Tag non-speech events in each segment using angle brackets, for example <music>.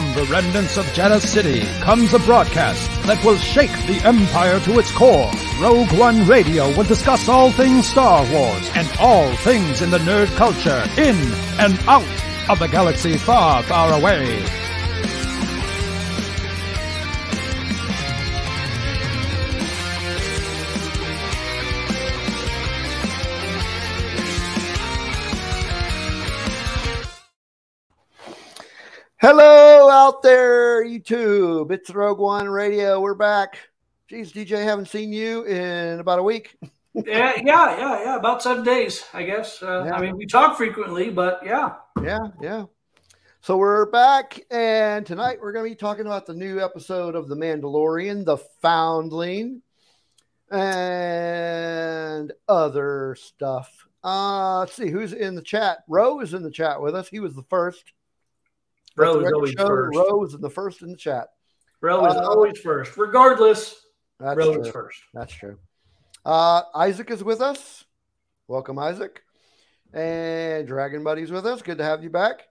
From the remnants of Jedha City comes a broadcast that will shake the Empire to its core. Rogue One Radio will discuss all things Star Wars and all things in the nerd culture, in and out of the galaxy far, far away. It's Rogue One Radio. We're back. Geez, DJ, haven't seen you in about a week. <laughs> yeah, yeah, yeah, yeah. About seven days, I guess. Uh, Yeah. I mean, we talk frequently, but yeah. Yeah, yeah. So we're back, and tonight we're going to be talking about the new episode of The Mandalorian, The Foundling, and other stuff. Uh, let's see who's in the chat. Roe is in the chat with us. He was the first. The is always show first. Roe was the first in the chat. Bro is Uh, always first, regardless. That's true. is first. That's true. Uh, Isaac is with us. Welcome, Isaac. And Dragon Buddy's with us. Good to have you back.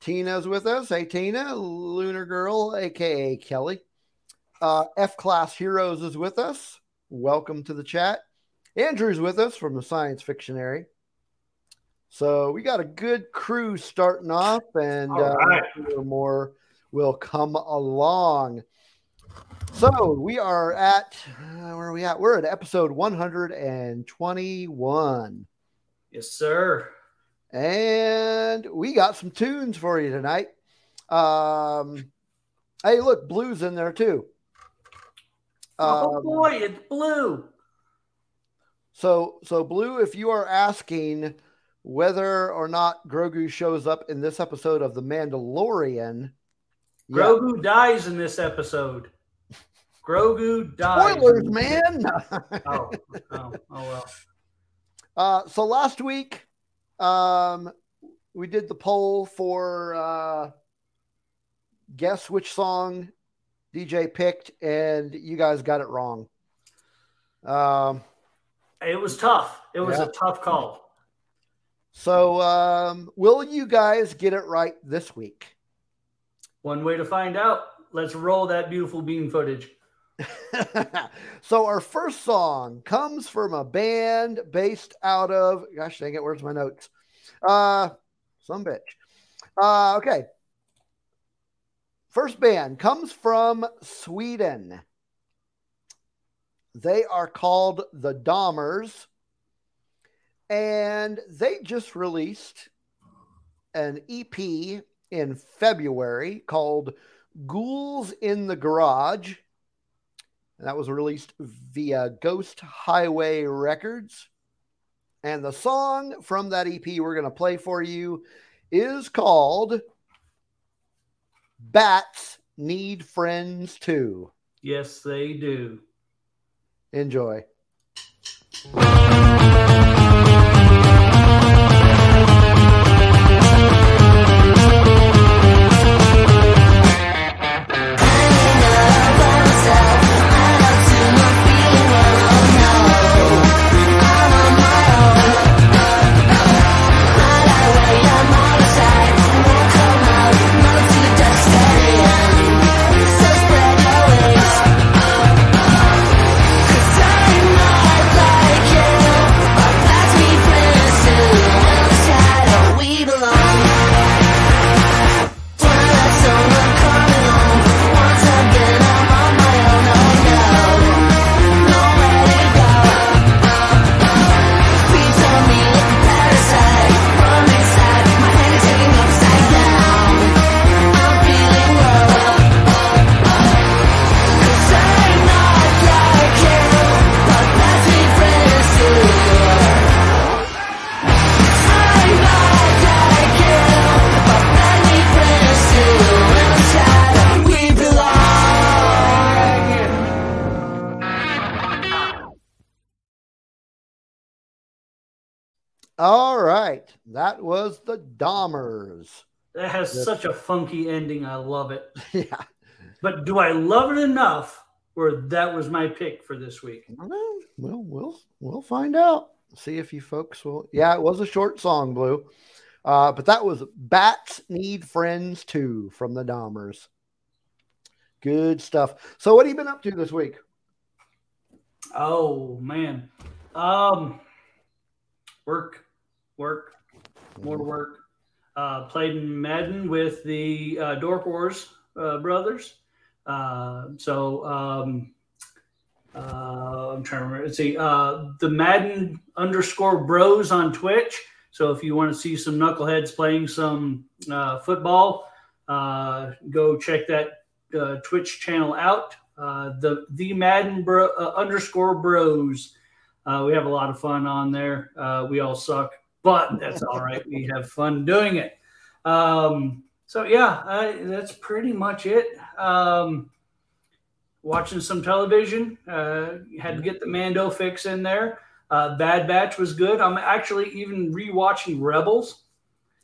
Tina's with us. Hey, Tina, Lunar Girl, aka Kelly. Uh, F Class Heroes is with us. Welcome to the chat. Andrew's with us from the Science Fictionary. So we got a good crew starting off, and uh, more will come along. So we are at uh, where are we at? We're at episode 121. Yes, sir. And we got some tunes for you tonight. Um, hey, look, blues in there too. oh Um, boy, it's blue. so, so blue. If you are asking whether or not Grogu shows up in this episode of The Mandalorian, yeah. Grogu dies in this episode. Grogu dies. spoilers, man. <laughs> Oh, oh, oh well. Uh, so last week, um, we did the poll for uh, guess which song DJ picked, and you guys got it wrong. Um, It was tough. It was Yeah. a tough call. so um, will you guys get it right this week? One way to find out. Let's roll that beautiful beam footage. <laughs> so our first song comes from a band based out of gosh dang it, where's my notes? Uh some bitch. Uh okay. First band comes from Sweden. They are called the Dahmers. And they just released an EP in February called Ghouls in the Garage. And that was released via Ghost Highway Records. And the song from that EP we're going to play for you is called Bats Need Friends Too. Yes, they do. Enjoy. Right. That was the Dahmers. That has such a funky ending. I love it. <laughs> yeah. But do I love it enough where that was my pick for this week? Well, we'll we'll we'll find out. See if you folks will. Yeah, it was a short song, Blue. Uh, but that was Bats Need Friends Too from the Dahmers. Good stuff. So, what have you been up to this week? Oh man, um, work, work, more Mm-hmm. work. Uh, played in Madden with the uh, Dork Wars uh, brothers. Uh, so um, uh, I'm trying to remember. Let's see. Uh, the Madden underscore Bros on Twitch. So if you want to see some knuckleheads playing some uh, football, uh, go check that uh, Twitch channel out. Uh, the the Madden bro, uh, underscore Bros. Uh, we have a lot of fun on there. Uh, we all suck, but that's all right. We have fun doing it. Um, so yeah, I, that's pretty much it. Um, watching some television. Uh, had to get the Mando fix in there. Uh, Bad Batch was good. I'm actually even rewatching Rebels.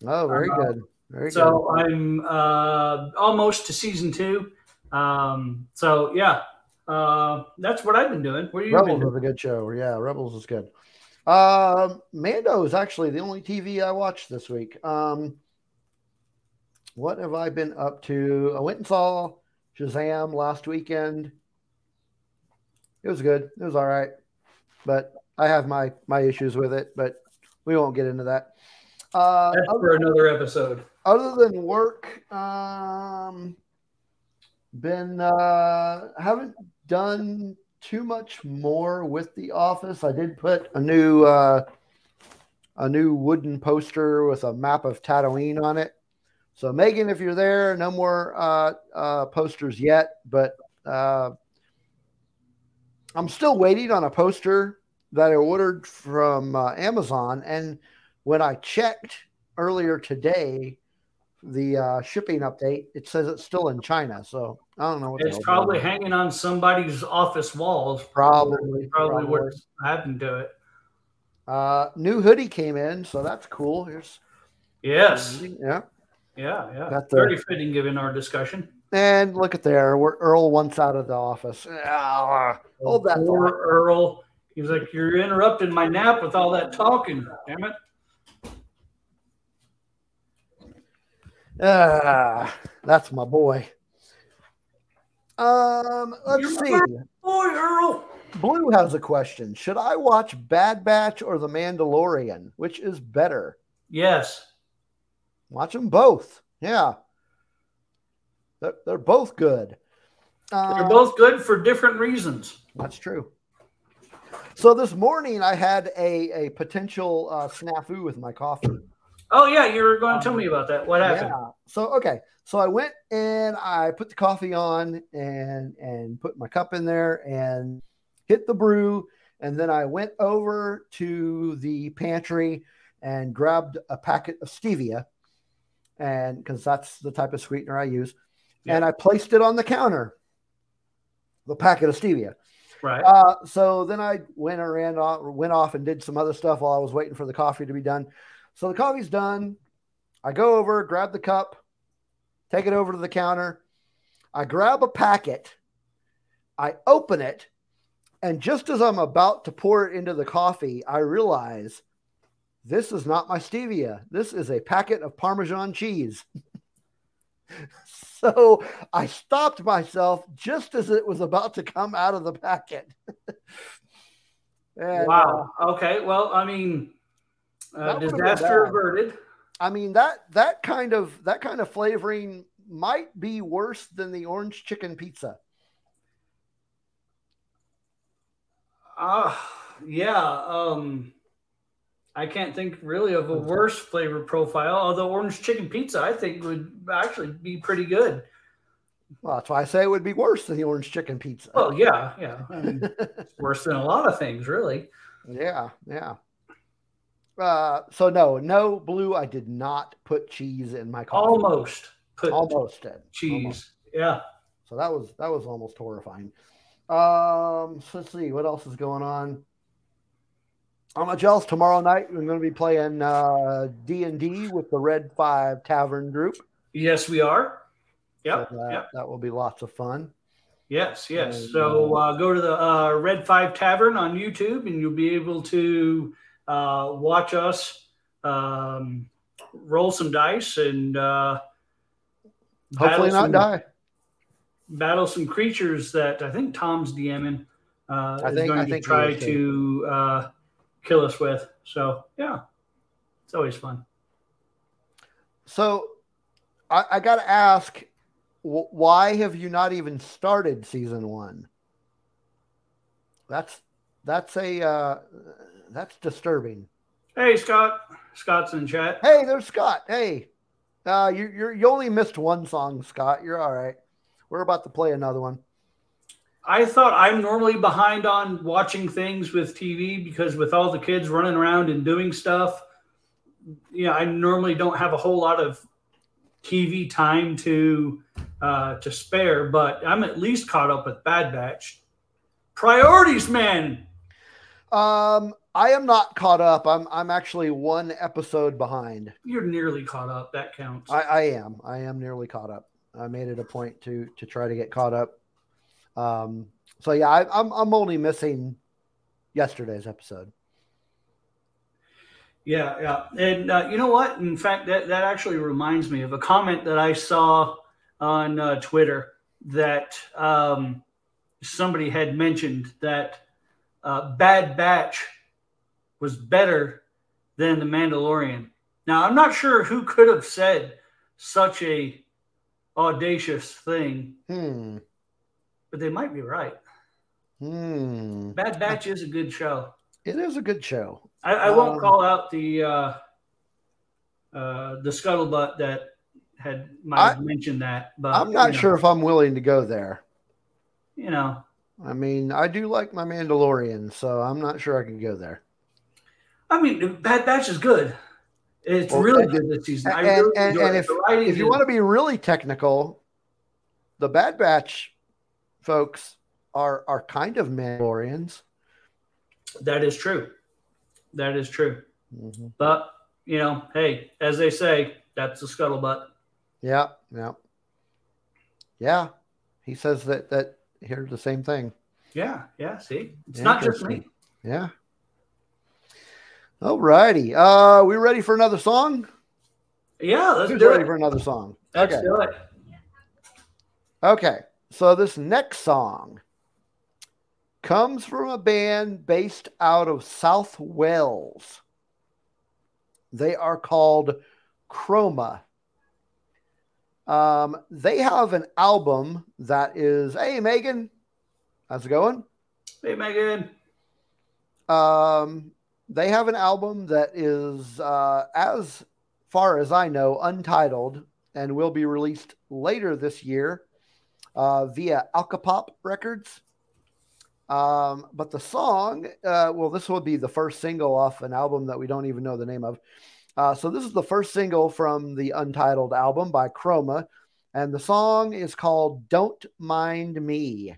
Oh, very Uh, good. Very So I'm uh, almost to season two. Um, so yeah, uh, that's what I've been doing. What you Rebels was a good show. Yeah, Rebels is good. Um, Mando is actually the only TV I watched this week. Um, what have I been up to? I went and saw Shazam last weekend. It was good. It was all right, but I have my my issues with it. But we won't get into that. Uh, That's for another episode. other than work, um, been uh, haven't done too much more with the office. I did put a new uh, a new wooden poster with a map of Tatooine on it. So Megan, if you're there, no more uh, uh, posters yet, but uh, I'm still waiting on a poster that I ordered from uh, Amazon. And when I checked earlier today, the uh, shipping update, it says it's still in China. So I don't know what It's probably going hanging on somebody's office walls. Probably, probably probably. what happened to it. Uh, new hoodie came in, so that's cool. Here's Yes. yeah, Yeah, yeah. Got the- Very fitting given our discussion. and look at there. We're Earl once out of the office. Ah, hold that Poor. Earl. He's like, You're interrupting my nap with all that talking. Damn it. Ah, that's my boy. Um, let's You're see. Boy, Earl. Blue has a question. Should I watch Bad Batch or The Mandalorian? Which is better? Yes. Watch them both. Yeah. They're, they're both good. Uh, They're both good for different reasons. That's true. So this morning I had a, a potential uh, snafu with my coffee. Oh, yeah. You were going to tell me about that. What happened? Yeah. So okay. So I went and I put the coffee on and and put my cup in there and hit the brew. And then I went over to the pantry and grabbed a packet of stevia. And because that's the type of sweetener I use. And I placed it on the counter. The packet of stevia. Right. Uh, so then I went and ran off, went off and did some other stuff while I was waiting for the coffee to be done. So the coffee's done. I go over, grab the cup, take it over to the counter. I grab a packet. I open it. And just as I'm about to pour it into the coffee, I realize this is not my stevia. This is a packet of Parmesan cheese. <laughs> so I stopped myself just as it was about to come out of the packet. <laughs> And, wow. Okay. Well, I mean, uh, That would've been disaster averted. I mean that that kind of that kind of flavoring might be worse than the orange chicken pizza. Uh, yeah. Um, I can't think really of a worse flavor profile. Although orange chicken pizza, I think would actually be pretty good. Well, that's why I say it would be worse than the orange chicken pizza. Well, yeah, yeah. I mean, <laughs> worse than a lot of things, really. yeah, yeah. Uh, so no, no blue. I did not put cheese in my coffee. Almost put almost did. cheese. Almost. Yeah. So that was that was almost horrifying. Um, so let's see what else is going on. I'm at Gels tomorrow night. We're going to be playing uh, D and D with the Red Five Tavern group. Yes, we are. Yep. So that, yep. that will be lots of fun. Yes, yes. And, So uh, go to the uh, Red Five Tavern on YouTube, and you'll be able to uh, watch us um, roll some dice and uh, Hopefully not some- die. battle some creatures that I think Tom's DMing uh, I is think- going I to think try to uh, kill us with. So yeah, it's always fun. So I, I got to ask, wh- why have you not even started season one? That's that's a uh, that's disturbing. Hey Scott, Scott's in chat. Hey, there's Scott. Hey, uh, you you you only missed one song, Scott. You're all right. We're about to play another one. I thought I'm normally behind on watching things with TV because with all the kids running around and doing stuff, you know, I normally don't have a whole lot of TV time to uh, to spare. But I'm at least caught up with Bad Batch. Priorities, man. Um, I am not caught up. I'm I'm actually one episode behind. You're nearly caught up. That counts. I, I am. I am nearly caught up. I made it a point to to try to get caught up. Um, so yeah, I, I'm I'm only missing yesterday's episode. Yeah, yeah. And uh, you know what? In fact, that, that actually reminds me of a comment that I saw on uh, Twitter that um, somebody had mentioned that uh, Bad Batch was better than The Mandalorian. Now, I'm not sure who could have said such a audacious thing, Hmm. but they might be right. Hmm. Bad Batch is a good show. It is a good show. I, I won't Um, call out the uh, uh, the scuttlebutt that had might I- have mentioned that, but I'm not you know, sure if I'm willing to go there. You know, I mean, I do like my Mandalorian, so I'm not sure I could go there. I mean, Bad Batch is good. It's Well, really good this season. And- really and- and if- If you is- want to be really technical, the Bad Batch folks are are kind of Mandalorians. that is true. That is true. Mhm. But you know, hey, as they say, that's the scuttlebutt. Yeah, yeah, yeah. He says that that here's the same thing. Yeah, yeah. See, it's not just me. Yeah. All righty. Uh, we ready for another song? Yeah, let's Who's do ready it. for another song? Let's okay. do it. Okay. So this next song comes from a band based out of South Wales. They are called Chroma. Um, they have an album that is, hey Megan, how's it going? Hey, Megan. Um, they have an album that is, uh, as far as I know, untitled and will be released later this year uh, via Alcopop Records. Um, but the song, uh, well, this will be the first single off an album that we don't even know the name of. Uh, so this is the first single from the untitled album by Chroma, and the song is called "Don't Mind Me."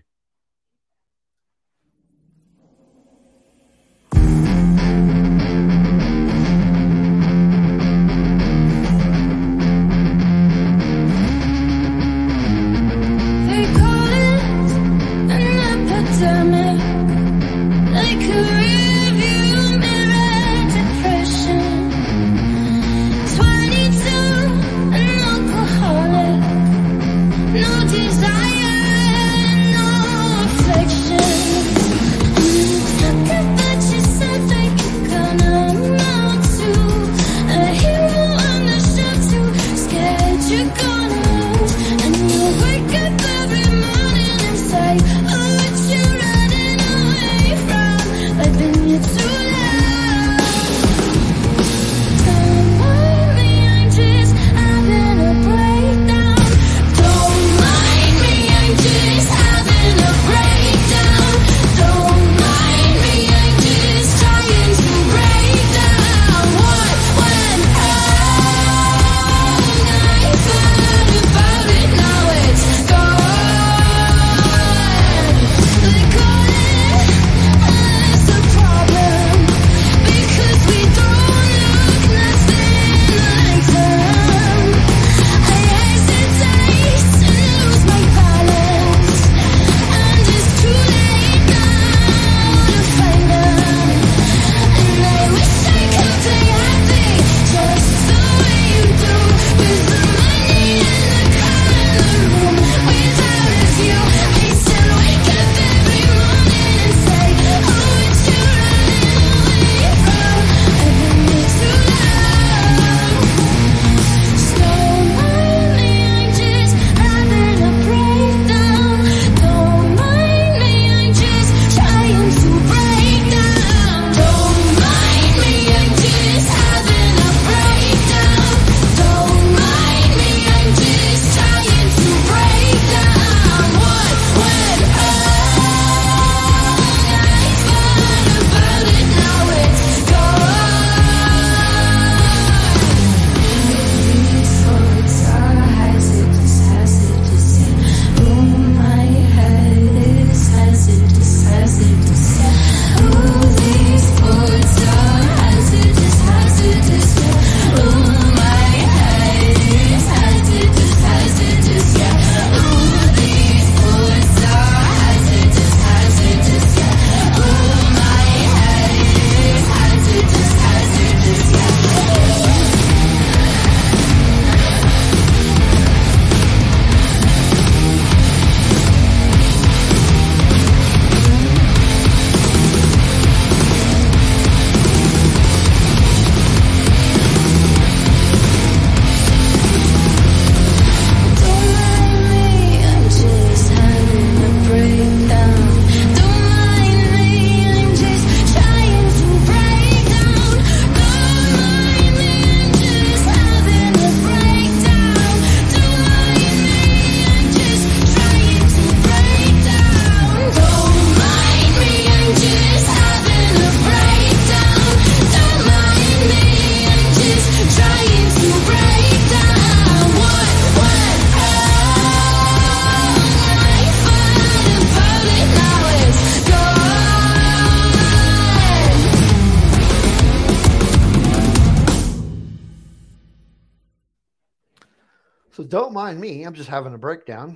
Having a breakdown.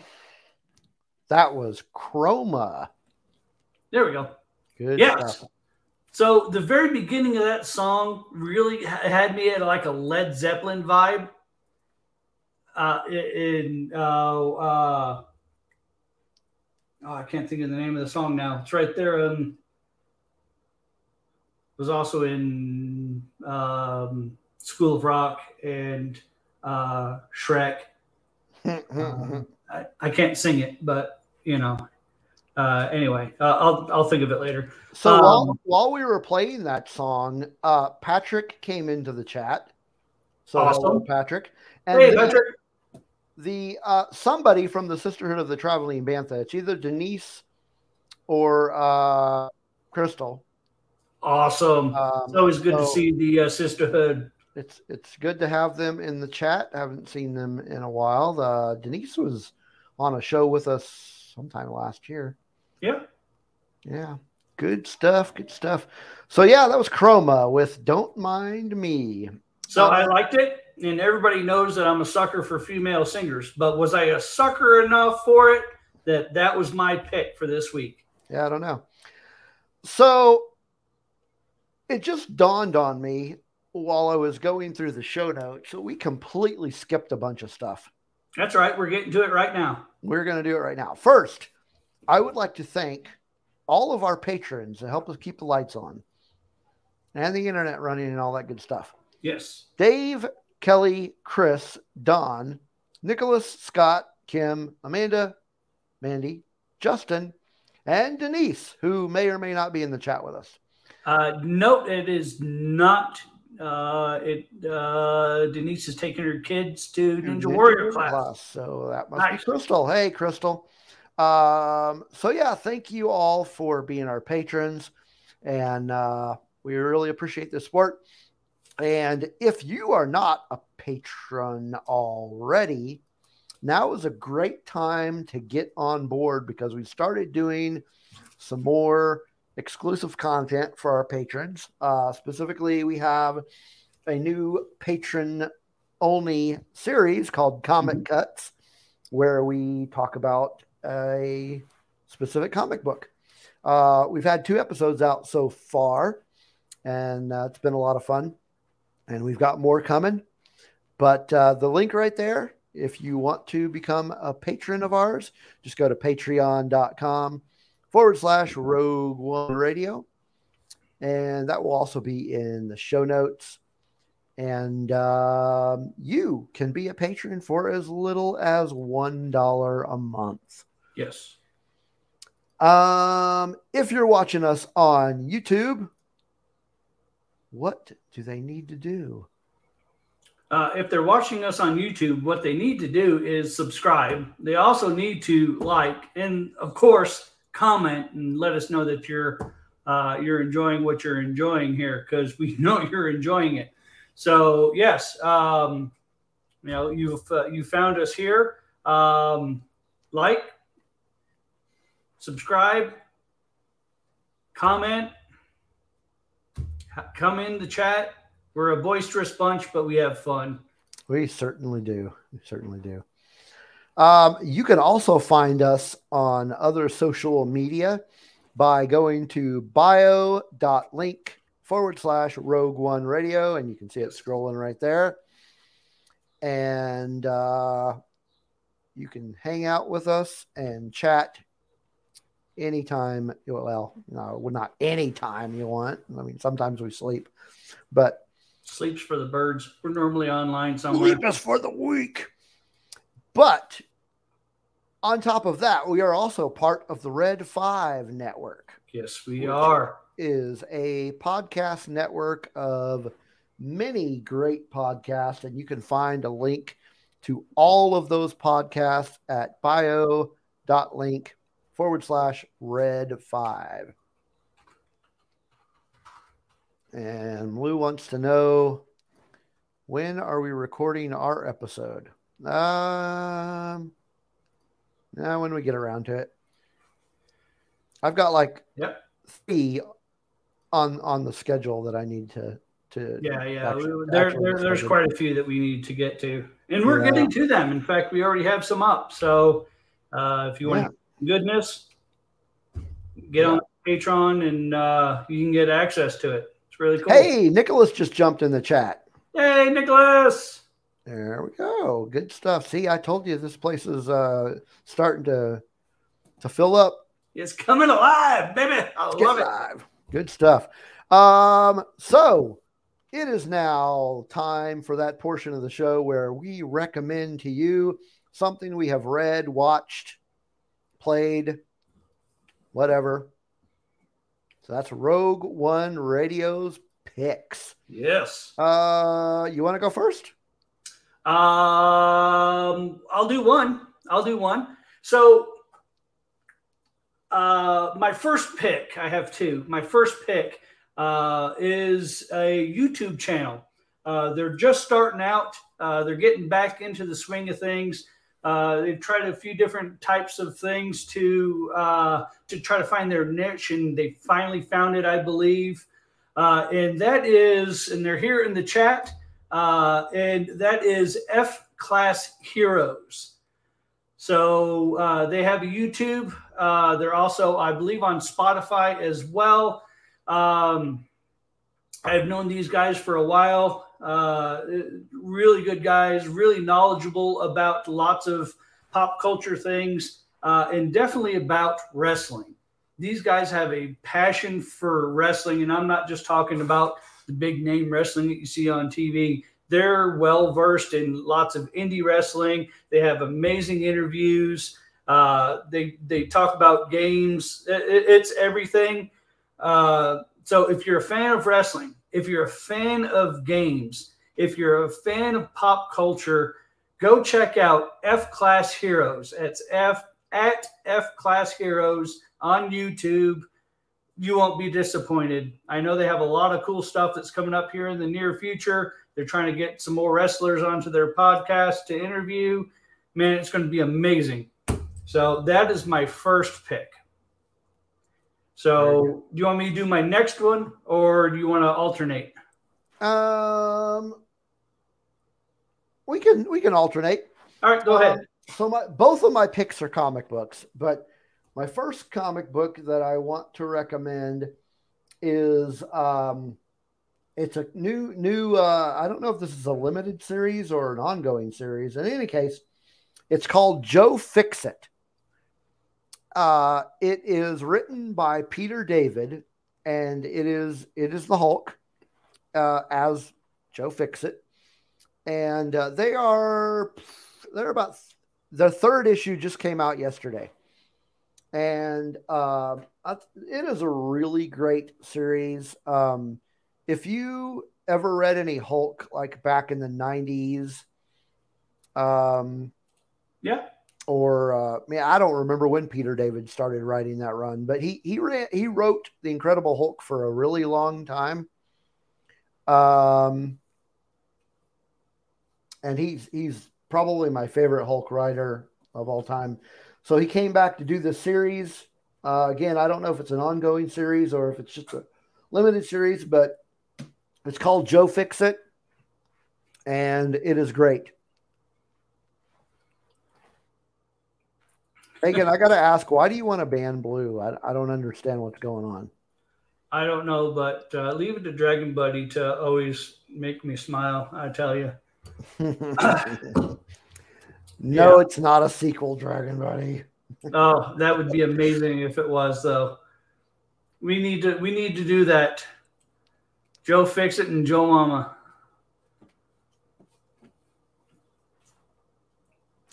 That was Chroma. There we go. Good Yes. stuff. So the very beginning of that song really had me at like a Led Zeppelin vibe. Uh, in uh, uh, oh, I can't think of the name of the song now. It's right there. Um, it was also in um, School of Rock and uh, Shrek. Um, I, I can't sing it, but you know. Uh, anyway, uh, I'll I'll think of it later. so um, while, while we were playing that song, uh, Patrick came into the chat. So Awesome. Patrick. And Hey, the- Patrick. the uh, somebody from the Sisterhood of the Traveling Bantha. It's either Denise or uh, Crystal. Awesome. Um, It's always good to see the uh, sisterhood. It's it's good to have them in the chat. I haven't seen them in a while. Uh, Denise was on a show with us sometime last year. Yeah. Yeah, good stuff. Good stuff. So yeah, that was Chroma with "Don't Mind Me." So Um, I liked it, and everybody knows that I'm a sucker for female singers. But was I a sucker enough for it that that was my pick for this week? Yeah, I don't know. So it just dawned on me while I was going through the show notes. So we completely skipped a bunch of stuff. That's right. We're getting to it right now. We're going to do it right now. First, I would like to thank all of our patrons that help us keep the lights on and the internet running and all that good stuff. Yes. Dave, Kelly, Chris, Don, Nicholas, Scott, Kim, Amanda, Mandy, Justin, and Denise, who may or may not be in the chat with us. Uh, note it is not. Uh, it uh, Denise is taking her kids to Ninja, Warrior class. So that must Nice. be Crystal. Hey, Crystal. Um, so yeah, thank you all for being our patrons, and uh, we really appreciate the support. And if you are not a patron already, now is a great time to get on board because we started doing some more exclusive content for our patrons. Uh, specifically, we have a new patron only series called Comic Cuts, where we talk about a specific comic book. Uh, we've had two episodes out so far, and uh, it's been a lot of fun. And we've got more coming. But uh, the link right there, if you want to become a patron of ours, just go to patreon.com forward slash rogue one radio. And that will also be in the show notes. And um, you can be a patron for as little as $1 a month. Yes. Um, if you're watching us on YouTube, what do they need to do? Uh, if they're watching us on YouTube, what they need to do is subscribe. They also need to like and, of course, comment and let us know that you're uh, you're enjoying what you're enjoying here because we <laughs> know you're enjoying it. So yes, um, you know you've uh, you found us here. Um, like, subscribe, comment, come in the chat. We're a boisterous bunch, but we have fun. We certainly do. We certainly do. Um, you can also find us on other social media by going to bio.link forward slash rogue one radio, and you can see it scrolling right there. And uh, you can hang out with us and chat anytime. Well, no, well, not anytime you want. I mean, sometimes we sleep, but Sleeps for the birds. We're normally online somewhere. Sleep is for the weak. But on top of that, we are also part of the Red Five Network. Yes, we are. Is a podcast network of many great podcasts, and you can find a link to all of those podcasts at bio.link forward slash red five. And Lou wants to know when are we recording our episode? Um, now when we get around to it. I've got like Yep. three on on the schedule that I need to to Yeah, yeah. actually- there, actually there, there's quite a few that we need to get to, and we're Yeah. getting to them. In fact, we already have some up. So uh, if you want goodness, get on Patreon and uh, you can get access to it. It's really cool. Hey, Nicholas just jumped in the chat. hey, Nicholas. There we go. Good stuff. See, I told you this place is uh starting to to fill up. It's coming alive, baby. I Get love it. live. Good stuff. Um, so it is now time for that portion of the show where we recommend to you something we have read, watched, played, whatever. So that's Rogue One Radio's picks. Yes. Uh, you want to go first? Um, I'll do one. I'll do one. So, uh, my first pick, I have two. My first pick uh, is a YouTube channel. Uh, they're just starting out. Uh, they're getting back into the swing of things. Uh, they've tried a few different types of things to uh, to try to find their niche, and they finally found it, I believe. And that is, and they're here in the chat uh, and that is F Class Heroes. So uh, they have a YouTube. Uh, they're also, I believe, on Spotify as well. Um, I've known these guys for a while. Uh, really good guys, really knowledgeable about lots of pop culture things, uh, and definitely about wrestling. These guys have a passion for wrestling, and I'm not just talking about the big name wrestling that you see on TV. They're well versed in lots of indie wrestling. They have amazing interviews. Uh, they they talk about games. It- it- it's everything. Uh, so if you're a fan of wrestling, if you're a fan of games, if you're a fan of pop culture, go check out F Class Heroes. It's F at F Class Heroes on YouTube you won't be disappointed. I know they have a lot of cool stuff that's coming up here in the near future. They're trying to get some more wrestlers onto their podcast to interview. Man, it's going to be amazing. So that is my first pick. So, do you want me to do my next one or do you want to alternate? Um, we can we can alternate. All right, go Um, ahead. So my both of my picks are comic books, but my first comic book that I want to recommend is um it's a new new uh I don't know if this is a limited series or an ongoing series. In any case, it's called Joe Fixit. Uh it is written by Peter David and it is it is the Hulk uh as Joe Fixit. And uh, they are they're about the third issue just came out yesterday and uh, it is a really great series um, if you ever read any hulk like back in the 90s um, Yeah. or uh, man i don't remember when peter david started writing that run but he he ran, he wrote the incredible hulk for a really long time um, and he's he's probably my favorite Hulk writer of all time. So he came back to do this series. Uh, again, I don't know if it's an ongoing series or if it's just a limited series, but it's called Joe Fixit, and it is great. Again, I got to ask, why do you want to ban blue? I, I don't understand what's going on. I don't know, but uh, leave it to Dragon Buddy to always make me smile. I tell you. <laughs> no, Yeah. it's not a sequel, Dragon Buddy. <laughs> Oh, that would be amazing if it was, though. We need to we need to do that. Joe Fixit and Joe Mama.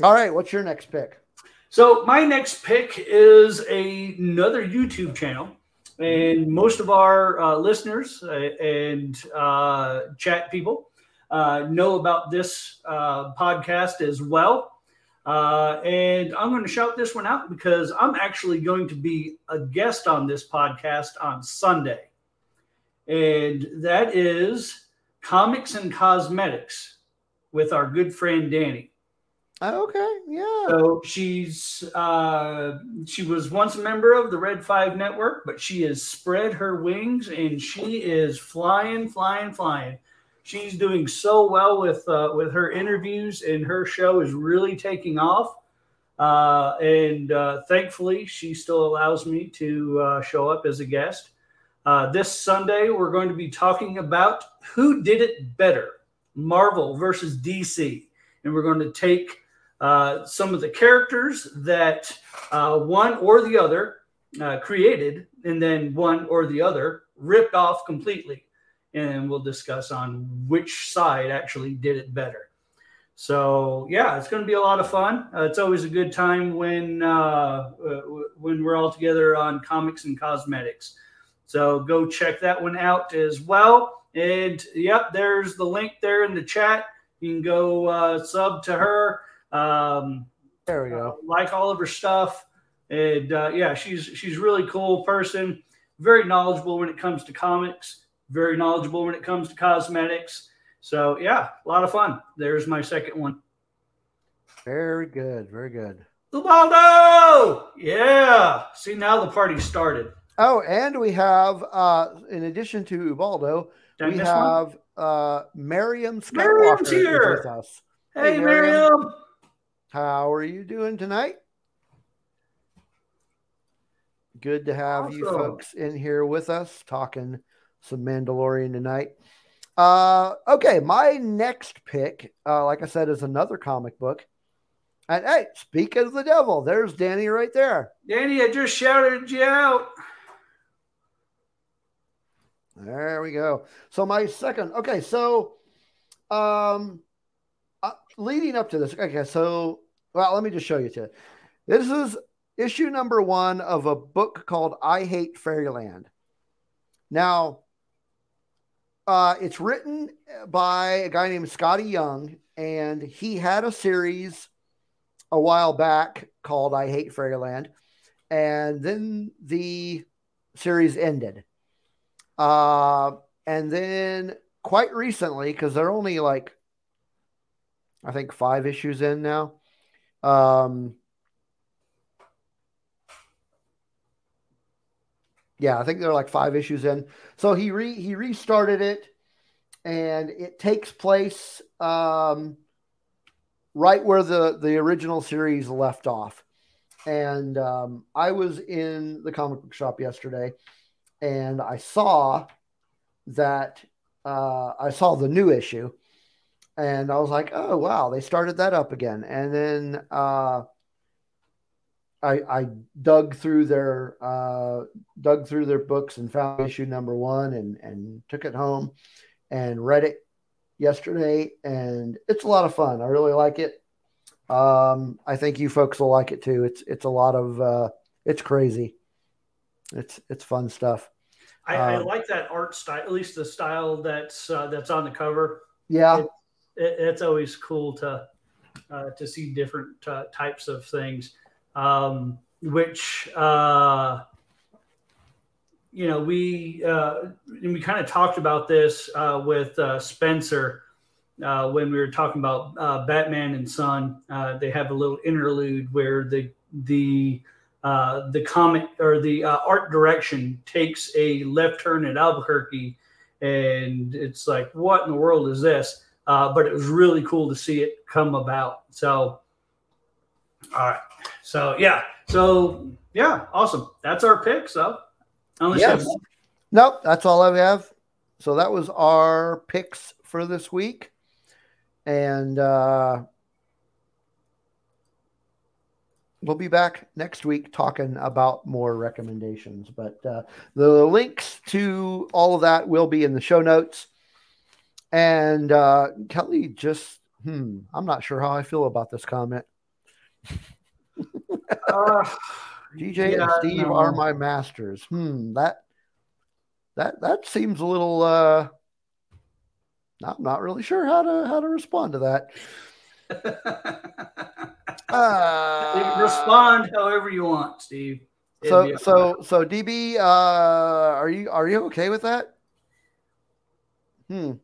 All right, what's your next pick? So my next pick is a, another YouTube channel, and most of our uh, listeners uh, and uh, chat people uh, know about this uh, podcast as well. Uh, and I'm going to shout this one out because I'm actually going to be a guest on this podcast on Sunday, and that is comics and cosmetics with our good friend Danny. Okay, yeah. So she's uh, she was once a member of the Red Five Network, but she has spread her wings and she is flying, flying, flying. She's doing so well with uh, with her interviews, and her show is really taking off. Uh, and uh, thankfully, she still allows me to uh, show up as a guest. Uh, this Sunday, we're going to be talking about who did it better, Marvel versus DC, and we're going to take uh, some of the characters that one or the other created, and then one or the other ripped off completely. And we'll discuss on which side actually did it better. So yeah, it's going to be a lot of fun. Uh, it's always a good time when uh, uh, when we're all together on comics and cosmetics. So go check that one out as well. And yep, there's the link there in the chat. You can go uh, sub to her um, There we uh, go. like all of her stuff, and uh, yeah, she's she's really cool person. Very knowledgeable when it comes to comics. Very knowledgeable when it comes to cosmetics. So yeah, a lot of fun. There's my second one. Very good. Very good. Ubaldo! Yeah. See now the party started. Oh, and we have, uh, in addition to Ubaldo, Did we miss one? have uh, Miriam Skywalker Miriam's here. with us. Hey, Hey, Miriam. Miriam. How are you doing tonight? Good to have you folks in here with us talking some Mandalorian tonight. Uh, okay, my next pick, uh, like I said, is another comic book. And hey, speak of the devil, there's Danny right there. Danny, I just shouted you out. There we go. So my second, okay, so um uh, leading up to this, okay, so well, let me just show you to this is issue number one of a book called I Hate Fairyland. Now, uh, it's written by a guy named Skottie Young, and he had a series a while back called I Hate Fairyland, and then the series ended. Uh, and then quite recently, because they're only like, I think five issues in now. Um, yeah, I think they're like five issues in. So he re he restarted it, and it takes place um, right where the the original series left off. And um, I was in the comic book shop yesterday, and I saw that uh, I saw the new issue, and I was like, "Oh wow, they started that up again." And then uh, I, I dug through their uh, dug through their books and found issue number one, and and took it home and read it yesterday, and it's a lot of fun. I really like it. Um, I think you folks will like it too. It's it's a lot of uh, it's crazy. It's it's fun stuff. I, I Um, like that art style, at least the style that's uh, that's on the cover. Yeah, It, it's always cool to uh, to see different uh, types of things, um, which uh, you know we uh, we kind of talked about this uh, with uh, Spencer uh, when we were talking about uh, Batman and Son. They have a little interlude where the the the comic or the art direction takes a left turn at Albuquerque, and it's like, what in the world is this? But it was really cool to see it come about. So, all right. So yeah. So yeah, awesome. That's our pick. So, unless. Nope, that's all I have. So that was our picks for this week. And uh, we'll be back next week talking about more recommendations. But uh, the links to all of that will be in the show notes. And uh, Kelly just, hmm, I'm not sure how I feel about this comment. Uh, DJ and Steve no. are my masters. Hmm, that that that seems a little uh I'm not really sure how to how to respond to that. <laughs> Uh, respond however you want, Steve. It'd So so so DB, uh are you are you okay with that? Hmm.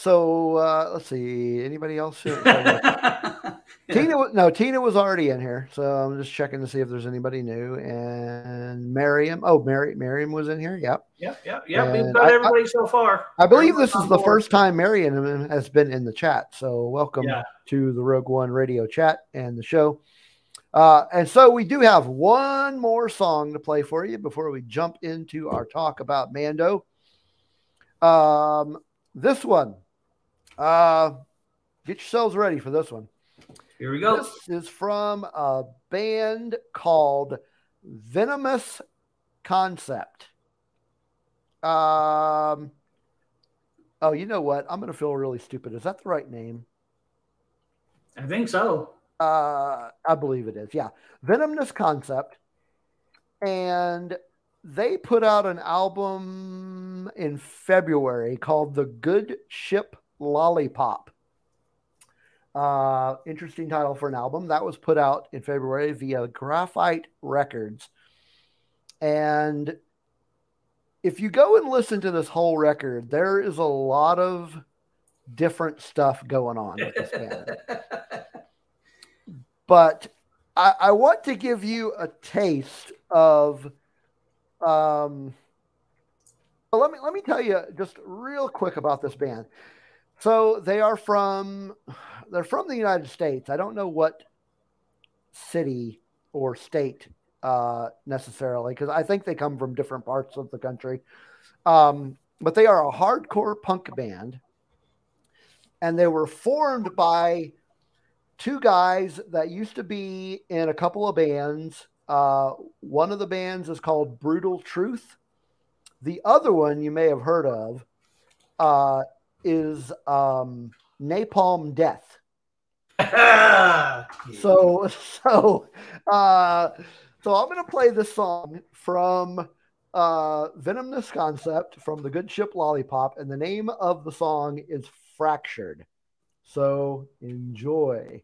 So uh, let's see. Anybody else? <laughs> Tina, wa- no, Tina was already in here, so I'm just checking to see if there's anybody new. And Miriam, oh, Mary, Miriam was in here. Yep, Yep, yep, yep. We've got I- I- everybody so far. I believe Everyone's this is the board. first time Miriam has been in the chat. So welcome Yeah. to the Rogue One Radio chat and the show. Uh, and so we do have one more song to play for you before we jump into our talk about Mando. Um, this one, uh, get yourselves ready for this one. Here we go. This is from a band called Venomous Concept. Um, oh, you know what? I'm going to feel really stupid. Is that the right name? I think so. Uh, I believe it is. Yeah, Venomous Concept, and they put out an album in February called "The Good Ship Lollipop." Uh, interesting title for an album that was put out in February via Graphite Records, and if you go and listen to this whole record, there is a lot of different stuff going on with this band <laughs> but I, I want to give you a taste of um well, let me let me tell you just real quick about this band. So they are from they're from the United States. I don't know what city or state uh, necessarily because I think they come from different parts of the country. Um, but they are a hardcore punk band, and they were formed by two guys that used to be in a couple of bands. Uh, one of the bands is called Brutal Truth. The other one you may have heard of uh, is um, Napalm Death. <laughs> So, <laughs> so, uh, so I'm to play this song from uh, Venomous Concept from the Good Ship Lollipop, and the name of the song is Fractured. So enjoy.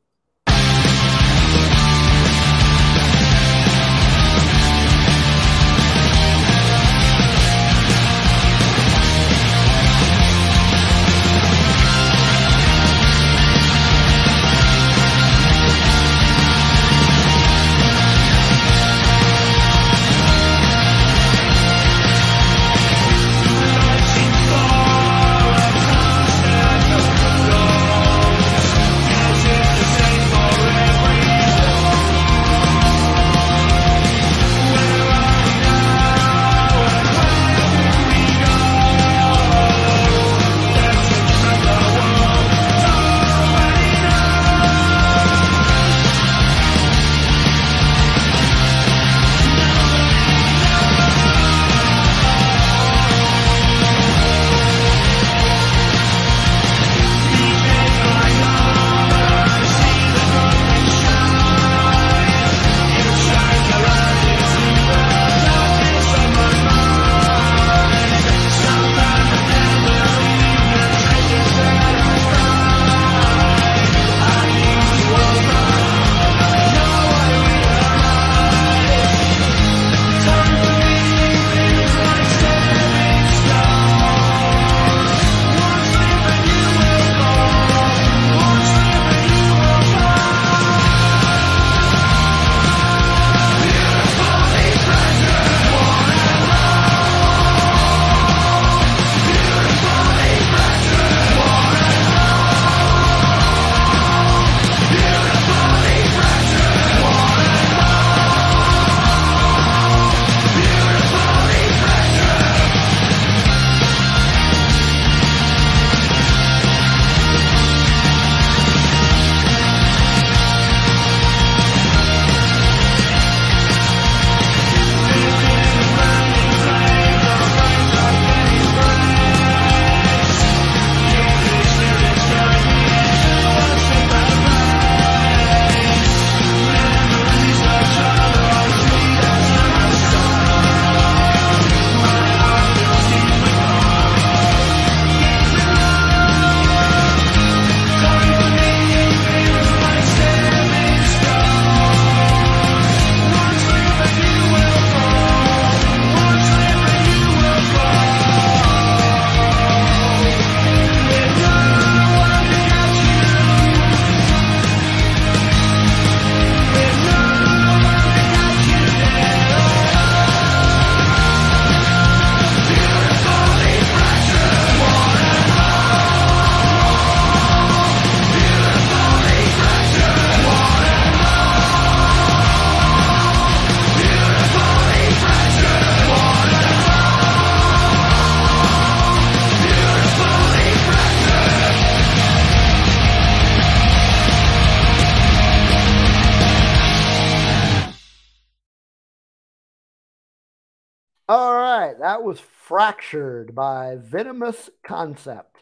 That was Fractured by Venomous Concept.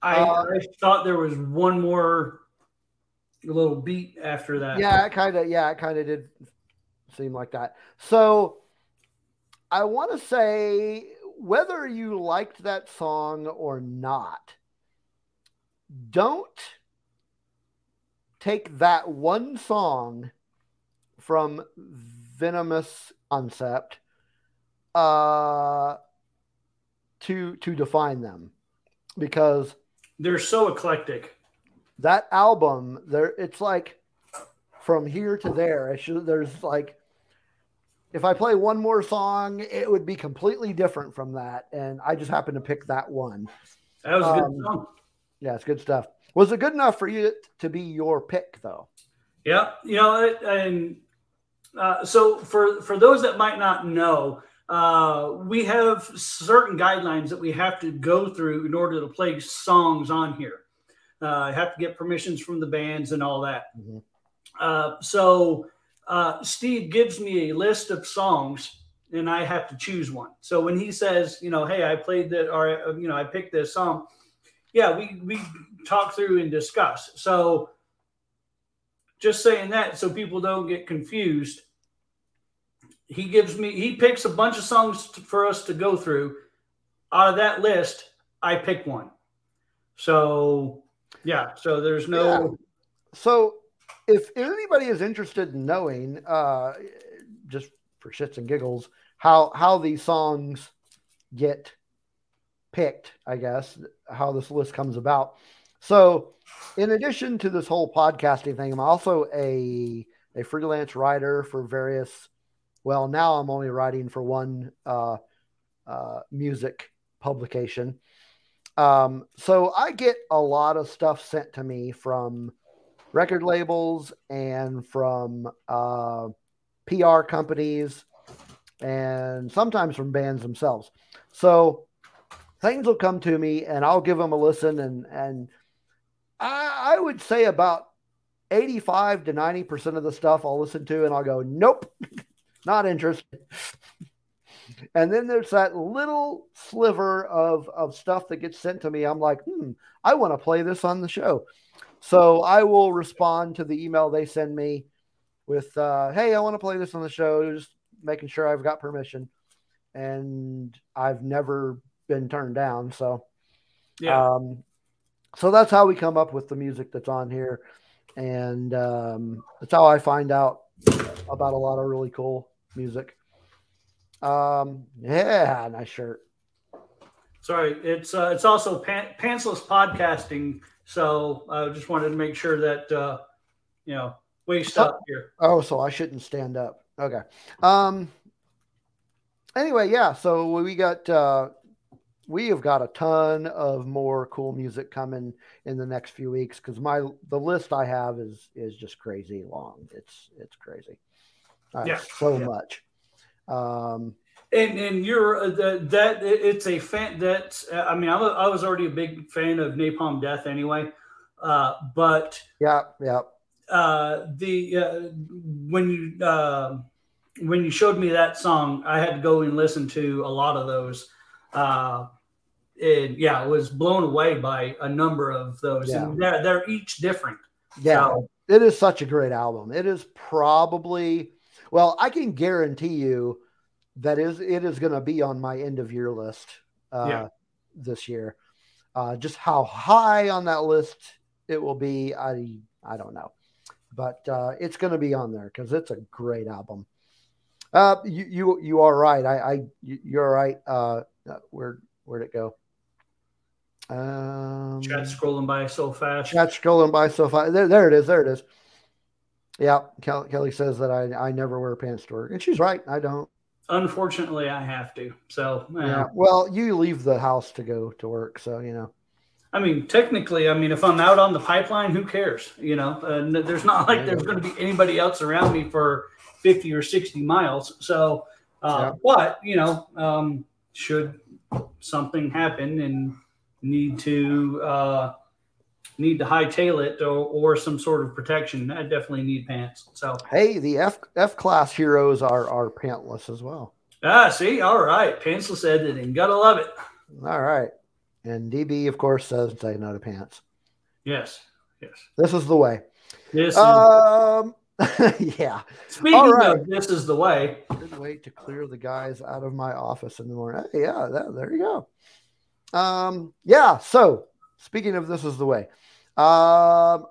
I, Uh, I thought there was one more little beat after that. Yeah, it kind of yeah, it kind of did seem like that. So I want to say whether you liked that song or not, don't take that one song from Venomous Concept uh to to define them. Because They're so eclectic. that album there it's like from here to there it should, there's like if i play one more song it would be completely different from that. And i just happened to pick that one. That was a good Um, song. yeah it's good stuff. Was it good enough for you to be your pick though? Yeah, you know, and uh, so for for those that might not know, uh, we have certain guidelines that we have to go through in order to play songs on here. Uh, I have to get permissions from the bands and all that. Mhm. Uh, so uh, Steve gives me a list of songs, and I have to choose one. So when he says, you know, hey, I played that, or uh, you know, I picked this song, yeah, we we talk through and discuss. So just saying that so people don't get confused he gives me he picks a bunch of songs for us to go through. Out of that list i pick one. So yeah so there's no so if anybody is interested in knowing uh just for shits and giggles how how these songs get picked i guess how this list comes about. So in addition to this whole podcasting thing i'm also a a freelance writer for various well now i'm only writing for one uh, uh, music publication. Um, so i get a lot of stuff sent to me from record labels and from uh, pr companies and sometimes from bands themselves. So things will come to me and i'll give them a listen and and i, I would say about 85 to 90% of the stuff i'll listen to and i'll go nope <laughs> not interested. And then there's that little sliver of of stuff that gets sent to me. I'm like hmm i want to play this on the show. So i will respond to the email they send me with uh, hey i want to play this on the show just making sure i've got permission. And i've never been turned down so yeah. um, so that's how we come up with the music that's on here, and um, that's how I find out about a lot of really cool music. Um, yeah, nice shirt. sorry it's uh, it's also pan- pantsless podcasting so i just wanted to make sure that uh you know waist up here Oh, so I shouldn't stand up. Okay. Um. Anyway, yeah. So we got uh, we have got a ton of more cool music coming in the next few weeks because my the list I have is is just crazy long. It's it's crazy. Uh, Yeah. So Yeah. much. Um. and and you're uh, that that it's a fan that i mean I was, I was already a big fan of napalm death anyway uh but Yeah. Yeah. uh, the uh, when you uh, when you showed me that song, I had to go and listen to a lot of those. Uh, and yeah, I was blown away by a number of those, and they're they're each different. Yeah. So, It is such a great album. It is probably well, I can guarantee you that is it is going to be on my end of year list uh, Yeah. this year. Uh, just how high on that list it will be, I I don't know, but uh, it's going to be on there because it's a great album. Uh, you you you are right. I I you- you're right. Uh, uh, where where'd it go? Um, chat scrolling by so fast. Chat scrolling by so far. There, there it is. There it is. Yeah, Kelly, says that I, I never wear pants to work, and she's right. I don't. Unfortunately, I have to. So, uh, Yeah. Well, you leave the house to go to work, so you know. I mean, technically, I mean, if I'm out on the pipeline, who cares? You know, and there's not like there's going to be anybody else around me for 50 or 60 miles. So, uh, but you know, um, should something happen and need to uh, need to hightail it or, or some sort of protection, I definitely need pants. So, Hey, the F F class heroes are are pantless as well. Ah, see, all right. It, and gotta love it. All right. And DB, of course, doesn't say no to pants. Yes, yes. This is the way. This Um, <laughs> yeah. speaking all right. of this is the way. Couldn't wait to clear the guys out of my office in the morning. Hey, yeah, that, there you go. Um, yeah. So speaking of this is the way. Um,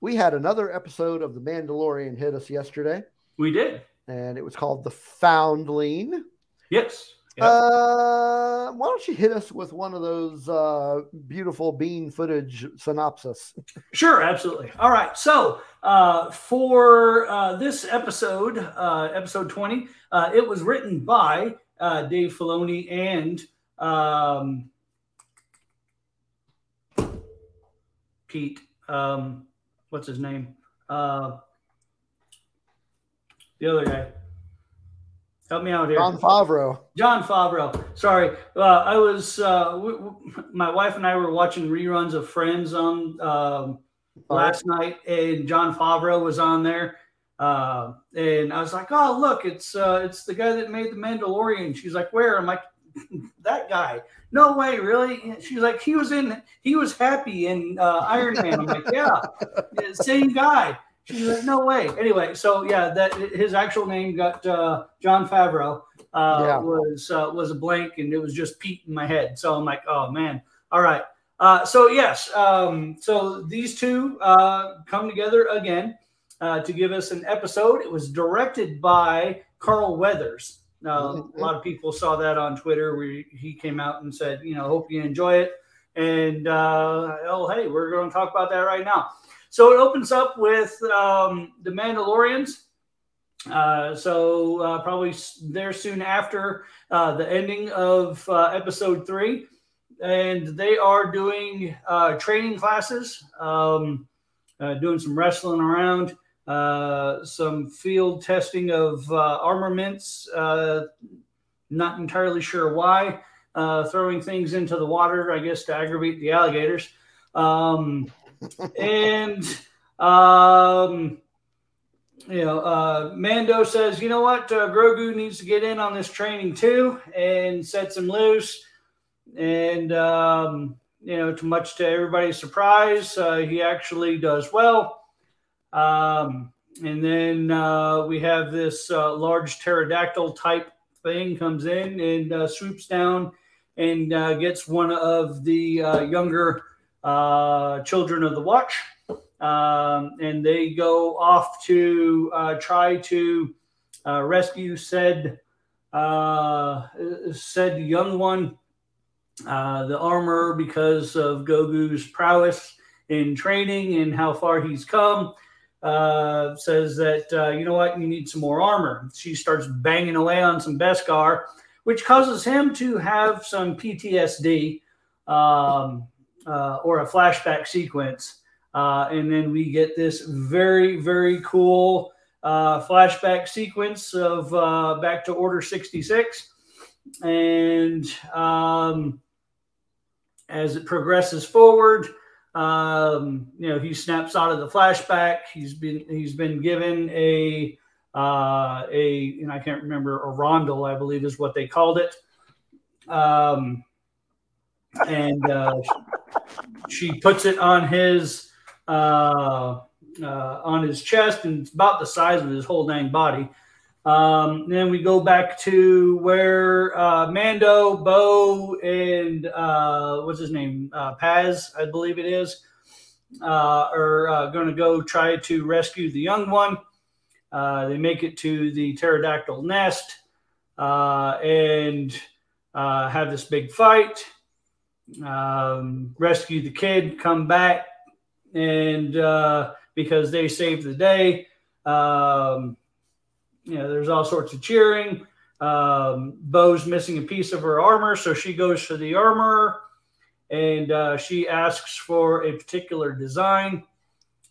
we had another episode of The Mandalorian hit us yesterday, We did. and it was called The Foundling. Yes. Yep. Uh, why don't you hit us with one of those uh, beautiful bean footage synopsis? Sure, absolutely. All right. So uh, for uh, this episode, uh, episode 20, uh, it was written by uh, Dave Filoni and um, Pete. Um, what's his name? Uh, the other guy. Help me out here. Jon Favreau. Jon Favreau. Sorry, uh, I was. Uh, w- w- my wife and I were watching reruns of Friends on um, last night, and Jon Favreau was on there. Uh, and I was like, "Oh, look, it's uh, it's the guy that made the Mandalorian." She's like, "Where?" I'm like, <laughs> "That guy." No way, really? She's like, "He was in. He was happy in uh, Iron Man." I'm like, <laughs> "Yeah, same guy." She's like, "No way." Anyway, so yeah, that his actual name got uh, Jon Favreau uh, Yeah. was uh, was a blank, and it was just Pete in my head. So I'm like, "Oh man, all right." Uh, so yes, um, so these two uh, come together again uh, to give us an episode. It was directed by Carl Weathers. Now, Mhm. a lot of people saw that on Twitter where he came out and said, you know, hope you enjoy it. And uh, oh, hey, we're going to talk about that right now. So it opens up with um, the Mandalorians. Uh, so uh, probably there soon after uh, the ending of uh, episode three, and they are doing uh, training classes, um, uh, doing some wrestling around, uh, some field testing of uh, armaments. Uh, not entirely sure why. Uh, throwing things into the water, I guess, to aggravate the alligators. Um, <laughs> and um, you know, uh, Mando says, you know what, uh, Grogu needs to get in on this training too, and sets him loose. And um, you know, to much to everybody's surprise, uh, he actually does well. Um, and then uh, we have this uh, large pterodactyl type thing comes in and uh, swoops down and uh, gets one of the uh, younger uh, children of the Watch um, and they go off to try to rescue said said young one, the armor, because of Grogu's prowess in training and how far he's come. Uh, says that uh, you know what, you need some more armor. She starts banging away on some Beskar, which causes him to have some PTSD um, uh, or a flashback sequence. Uh, and then we get this very, very cool uh, flashback sequence of uh, back to Order 66. And um, as it progresses forward, um, you know, he snaps out of the flashback. He's been he's been given a uh, a and I can't remember a rondel, I believe is what they called it. Um, and uh, she puts it on his uh, uh, on his chest, and it's about the size of his whole dang body. Um, then we go back to where uh, Mando, Bo, and uh, what's his name, uh, Paz, I believe it is, uh, are uh, going to go try to rescue the young one. Uh, they make it to the pterodactyl nest uh, and uh, have this big fight. Um, rescue the kid, come back, and uh, because they saved the day, um, you know, there's all sorts of cheering. Um, Bo's missing a piece of her armor, so she goes to the armor, and uh, she asks for a particular design,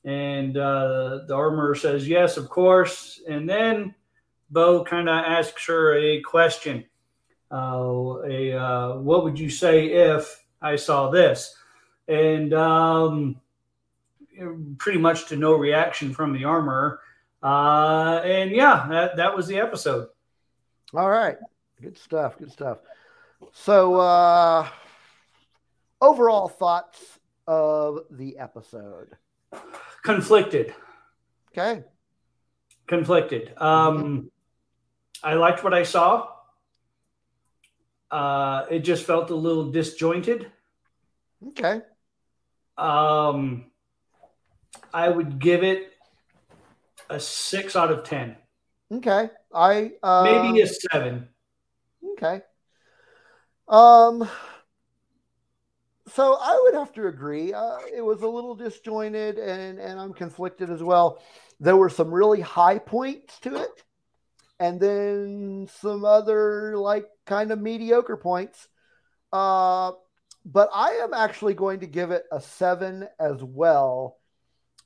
and uh, the armor says yes, of course, and then Bo kind of asks her a question. Uh, a what would you say if I saw this? And um, pretty much to no reaction from the armorer. Uh, and yeah, that, that was the episode. All right. Good stuff. Good stuff. So, uh, overall thoughts of the episode. Conflicted. Okay. conflicted. Um, I liked what I saw. Uh, it just felt a little disjointed. Okay. Um, I would give it a six out of ten, Okay. I uh, maybe a seven. Okay. Um. So I would have to agree. Uh, it was a little disjointed, and and I'm conflicted as well. There were some really high points to it, and then some other like kind of mediocre points. Uh, but I am actually going to give it a seven as well.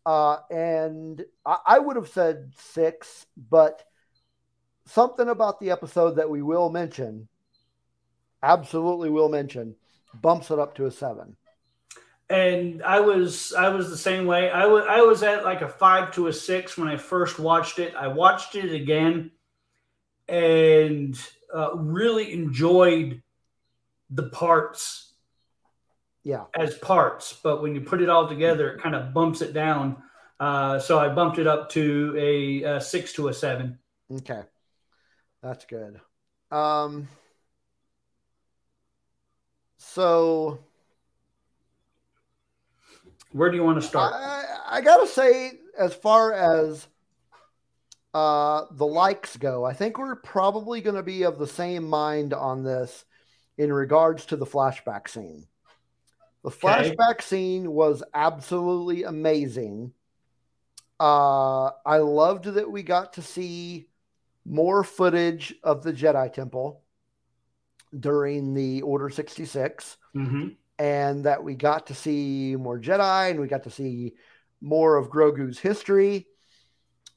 Uh, and I, I would have said six, but something about the episode that we will mention, absolutely will mention, bumps it up to a seven. And I was I was the same way. I was I was at like a five to a six when I first watched it. I watched it again, and uh, really enjoyed the parts Yeah. as parts, but when you put it all together, it kind of bumps it down. Uh, so I bumped it up to a, a six to a seven. Okay. That's good. Um, so Where do you want to start? I, I gotta say, as far as uh, the likes go, I think we're probably going to be of the same mind on this in regards to the flashback scene. The Okay. flashback scene was absolutely amazing. Uh, I loved that we got to see more footage of the Jedi Temple during the Order 66 hmm and that we got to see more Jedi and we got to see more of Grogu's history.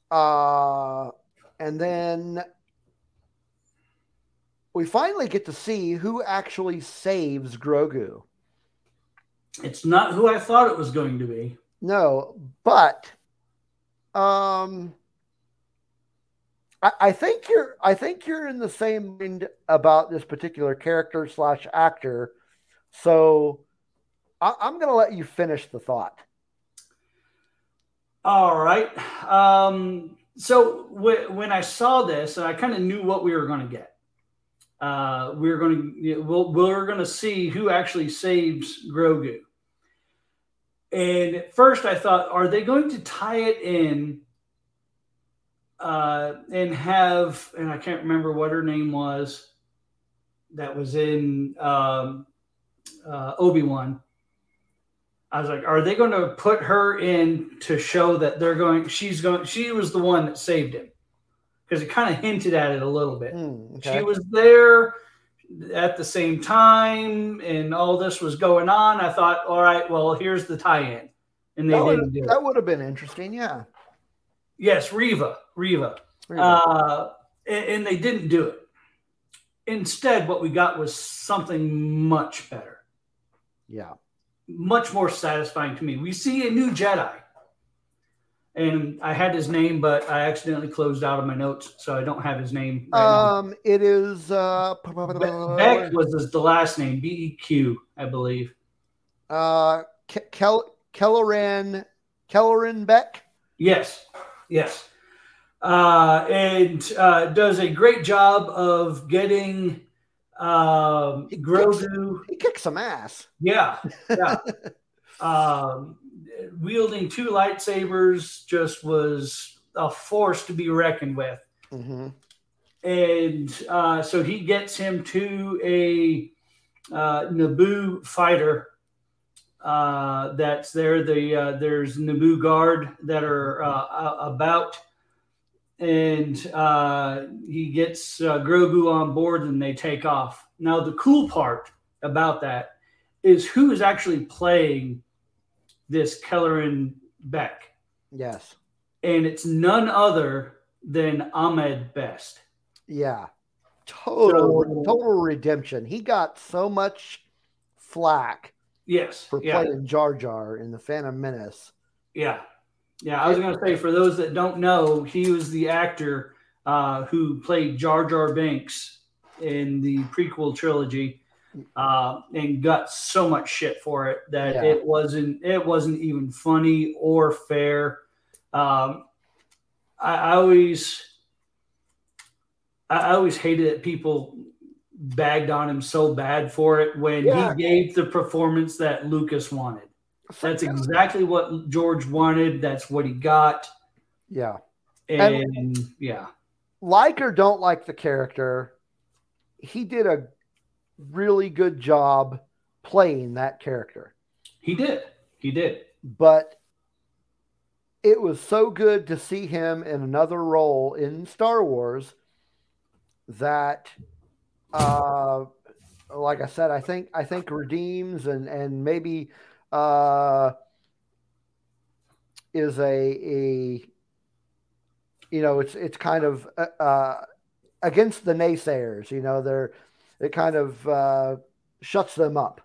Uh, and then we finally get to see who actually saves Grogu. It's not who I thought it was going to be. No, but um, I, I think you're I think you're in the same mind about this particular character slash actor. So I, I'm going to let you finish the thought. All right. Um, so w- when I saw this, I kind of knew what we were going to get. Uh, we were going to we'll, we're going to see who actually saves Grogu. And at first, I thought, are they going to tie it in uh, and have? And I can't remember what her name was. That was in um, uh, Obi Wan. I was like, are they going to put her in to show that they're going? She's going. She was the one that saved him because it kind of hinted at it a little bit. Hmm, She was there at the same time, and all this was going on. I thought, all right, well, here's the tie-in, and they that, didn't do it. that would have been interesting. Yeah. Yes, Reva, Reva, uh, and, and they didn't do it. Instead, what we got was something much better. yeah. much more satisfying to me. We see a new Jedi. And I had his name, but I accidentally closed out of my notes, so I don't have his name right Um, it is uh, Beq was his, the last name, B E Q, I believe. uh, Ke- Kel- Kelleran Kelleran Beq. Yes, yes. Uh, and uh, does a great job of getting um, He kicks- He kicks some ass. Yeah, yeah. <laughs> um, wielding two lightsabers just was a force to be reckoned with. hmm and uh, so he gets him to a uh, Naboo fighter uh, that's there. The uh, there's Naboo guard that are uh, about, and uh, he gets uh, Grogu on board, and they take off. Now the cool part about that is who is actually playing this Kelleran Beq, Yes. and it's none other than Ahmed Best. Yeah. Total So- total redemption. He got so much flack Yes, for yeah. playing Jar Jar in the Phantom Menace. Yeah. Yeah. I was going to say, for those that don't know, he was the actor uh, who played Jar Jar Binks in the prequel trilogy, uh, and got so much shit for it that Yeah. it wasn't it wasn't even funny or fair. Um, I, I always I always hated that people bagged on him so bad for it when Yeah. he gave the performance that Lucas wanted. That's exactly what George wanted. That's what he got. yeah. And, And- yeah, Like or don't like the character, he did a really good job playing that character. he did. He did. But it was so good to see him in another role in Star Wars that uh like I said, I think I think redeems and and maybe uh is a a you know it's it's kind of uh, uh against the naysayers you know they're it kind of uh shuts them up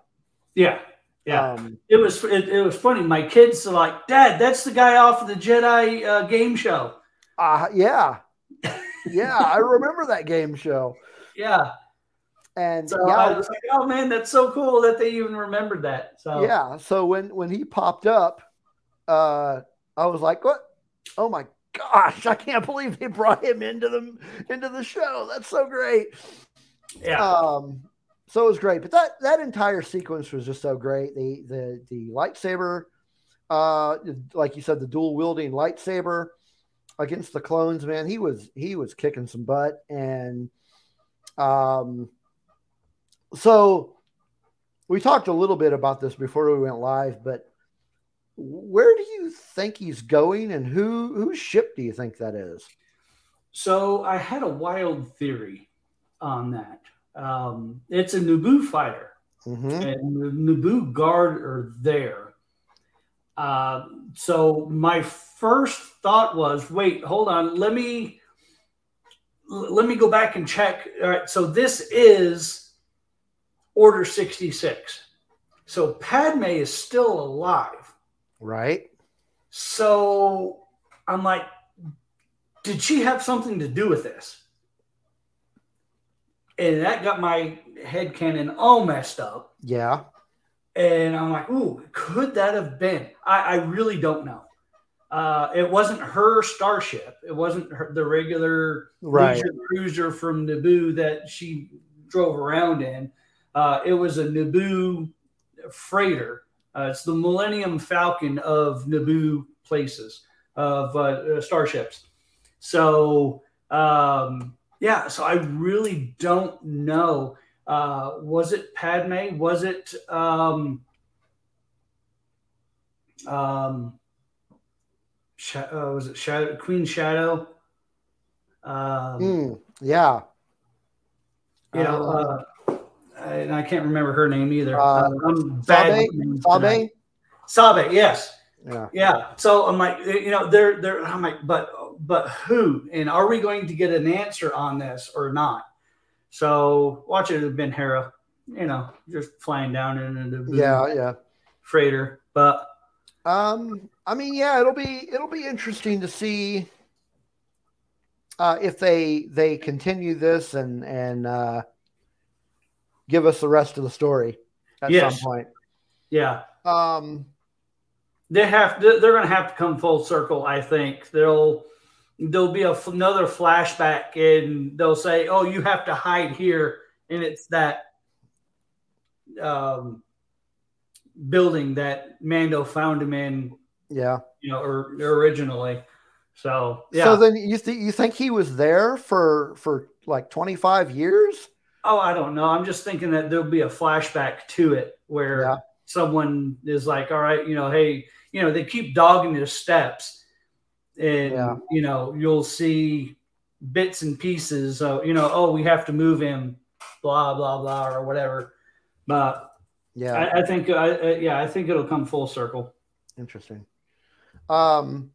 Yeah. Yeah. um it was it, it was funny. My kids are like, Dad, that's the guy off of the Jedi uh, game show. uh yeah yeah i remember that game show Yeah. and So yeah, I was like, oh man, that's so cool that they even remembered that. So yeah so when when he popped up uh i was like what oh my gosh i can't believe they brought him into the into the show that's so great yeah. um so it was great but that that entire sequence was just so great. The the the lightsaber uh like you said the dual wielding lightsaber against the clones man he was he was kicking some butt. And um so we talked a little bit about this before we went live but where do you think he's going and who whose ship do you think that is? So I had a wild theory on that. Um, it's a Naboo fighter, mm-hmm. and the Naboo guard are there. Uh, so my first thought was, wait, hold on, let me let me go back and check. All right, so this is Order sixty six. So Padme is still alive. right So I'm like, did she have something to do with this? And that got my head canon all messed up. yeah And I'm like, ooh, could that have been? I, I really don't know. Uh, it wasn't her starship. It wasn't her, the regular right cruiser from Naboo that she drove around in. Uh, it was a Naboo freighter. Uh, it's the Millennium Falcon of Naboo places of uh, starships. So um, yeah, so I really don't know. Uh, was it Padme? Was it um, um, Sha- uh, was it Shadow, Queen Shadow? Um, Mm, yeah you know, uh, and I can't remember her name either. Uh, Uh, I'm bad Sabe? with names tonight. Sabe? Sabe, yes, Yeah. yeah. So I'm like, you know, they're they're. I'm like, but but who? And are we going to get an answer on this or not? So watch it have been Hera, you know, just flying down in a Yeah, yeah. freighter. But Um, I mean, yeah, it'll be it'll be interesting to see uh, if they they continue this and and uh, give us the rest of the story at Yes. some point. yeah, Um, they have to, they're going to have to come full circle. I think they'll there'll be a, f- another flashback and they'll say, "Oh, you have to hide here," and it's that um, building that Mando found him in, yeah. you know, or, originally. So yeah. So then you think you think he was there for for like twenty five years? oh, I don't know. I'm just thinking that there'll be a flashback to it where Yeah. someone is like, "All right, you know, hey, you know, they keep dogging his steps." And Yeah. you know you'll see bits and pieces of you know oh we have to move him blah blah blah or whatever but Yeah, I, I think I, I, yeah i think it'll come full circle interesting. Um,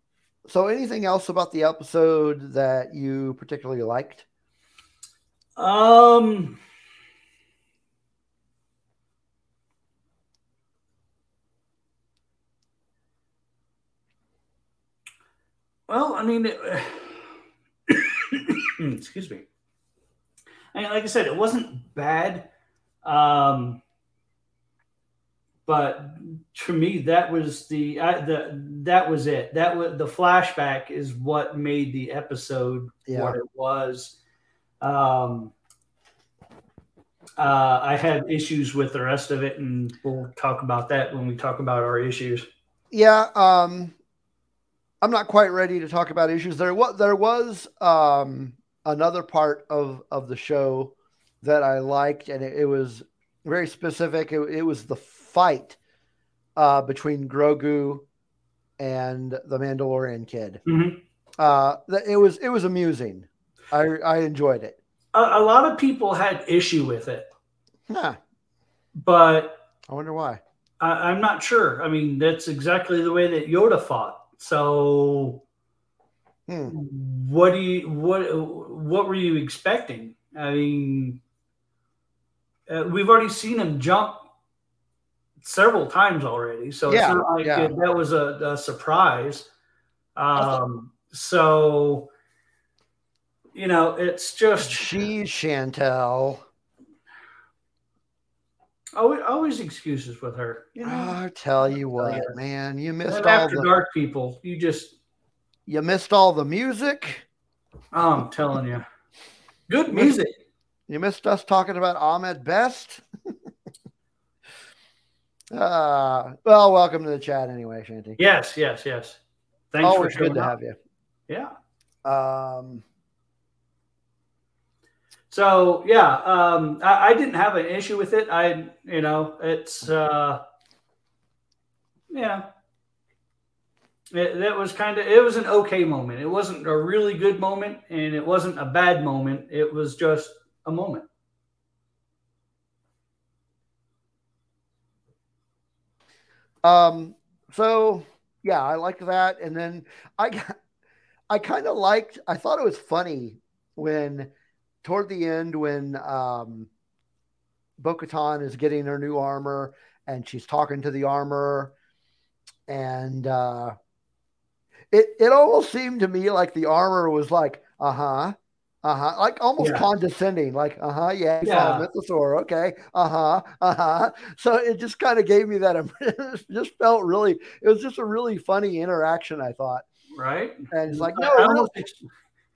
so anything else about the episode that you particularly liked? um well i mean it, <coughs> <coughs> excuse me and like I said, it wasn't bad. Um, but to me, that was the I, the that was it. That was the flashback is what made the episode Yeah. what it was. Um, uh, I had issues with the rest of it, and we'll talk about that when we talk about our issues. Yeah, um, I'm not quite ready to talk about issues. There was there was um, another part of of the show that I liked, and it, it was very specific. It, it was the fight uh, between Grogu and the Mandalorian kid. Mhm. Uh, it was it was amusing. I I enjoyed it. A, a lot of people had issue with it, Huh, but I wonder why. I, I'm not sure. I mean, that's exactly the way that Yoda fought. So, Hmm. what do you what what were you expecting? I mean, uh, we've already seen him jump several times already, so Yeah, it's not like yeah. it- that was a, a surprise. Um, so, you know, it's just She Chantel. Always, always excuses with her. You know, I tell you what, yeah. man, you missed And all after the dark people, you just you missed all the music. I'm telling you, good music. You missed us talking about Ahmed Best. uh, <laughs> well, welcome to the chat anyway, Shanti. Yes, yes, yes. Thanks Always for good to up. have you. Yeah. Um, So yeah, um, I, I didn't have an issue with it. I, you know, it's uh, yeah, it, that was kind of it was an okay moment. It wasn't a really good moment, and it wasn't a bad moment. It was just a moment. um, so yeah, I liked that, and then I, <laughs> I kind of liked. I thought it was funny when toward the end when um, Bo-Katan is getting her new armor and she's talking to the armor, and uh, it it almost seemed to me like the armor was like, uh huh, uh huh, like almost Yeah. condescending, like, uh huh, yeah, Yeah. mythosaur, okay, uh huh, uh huh. So it just kind of gave me that. <laughs> it just felt really. It was just a really funny interaction. I thought, Right? and it's like, no, I almost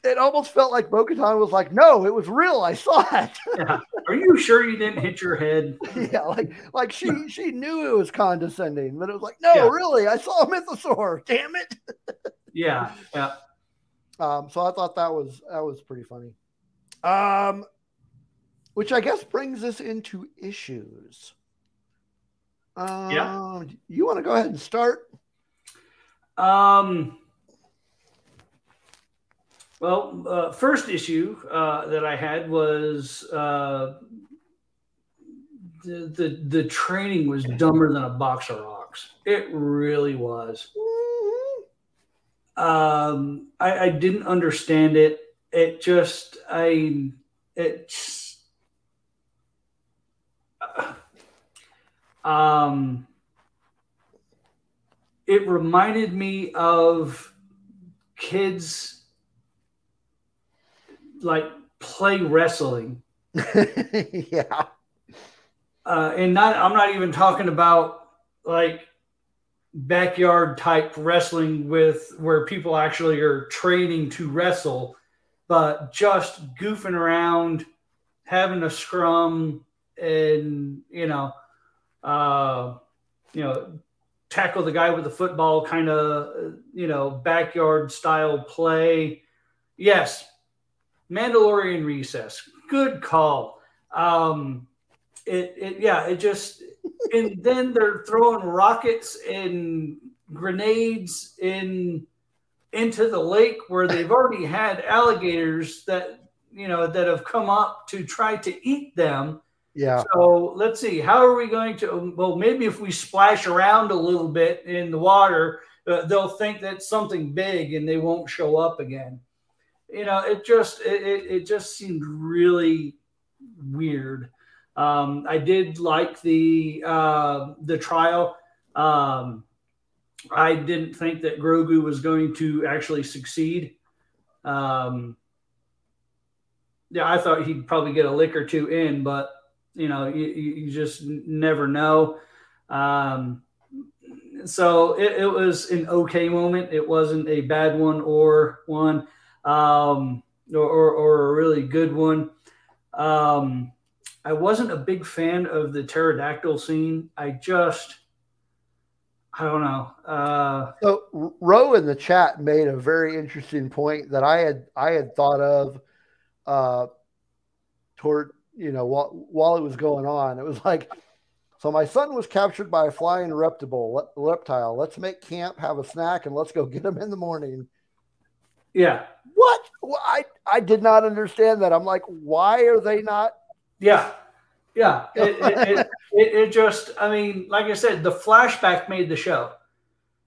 it almost felt like Bo-Katan was like, no, it was real. I saw it. <laughs> yeah. Are you sure you didn't hit your head? yeah, like like she <laughs> she knew it was condescending, but it was like, no, Yeah. really, I saw a mythosaur. Damn it. <laughs> Yeah, yeah. Um, so I thought that was that was pretty funny. Um, which I guess brings us into issues. Um, Yeah. You want to go ahead and start? Um. Well, uh, first issue uh, that I had was uh, the, the the training was dumber than a box of rocks. It really was. Um, I, I didn't understand it. It just I it. um it reminded me of kids like play wrestling <laughs> yeah. uh, and not i'm not even talking about like backyard type wrestling with where people actually are training to wrestle but just goofing around having a scrum and you know uh you know tackle the guy with the football kind of you know backyard style play yes mandalorian recess. Good call. Um it, it yeah it just and then they're throwing rockets and grenades in into the lake where they've already had alligators that you know that have come up to try to eat them. Yeah. so let's see. How are we going to well maybe if we splash around a little bit in the water uh, they'll think that's something big and they won't show up again you know it just it, it, just seemed really weird um, i did like the uh, the trial um, i didn't think that grogu was going to actually succeed um, yeah, I thought he'd probably get a lick or two in, but you know, you, you just never know. Um, so it, it, was an okay moment. It wasn't a bad one or one, um, or, or, or, a really good one. Um, I wasn't a big fan of the pterodactyl scene. I just, I don't know. Uh, so Roe in the chat made a very interesting point that I had I had thought of uh, toward you know while while it was going on. It was like, so my son was captured by a flying reptile. Reptile. Let's make camp, have a snack, and let's go get him in the morning. Yeah. What? Well, I I did not understand that. I'm like, why are they not? Yeah. Yeah, <laughs> it, it, it, it, just, I mean, like I said, the flashback made the show.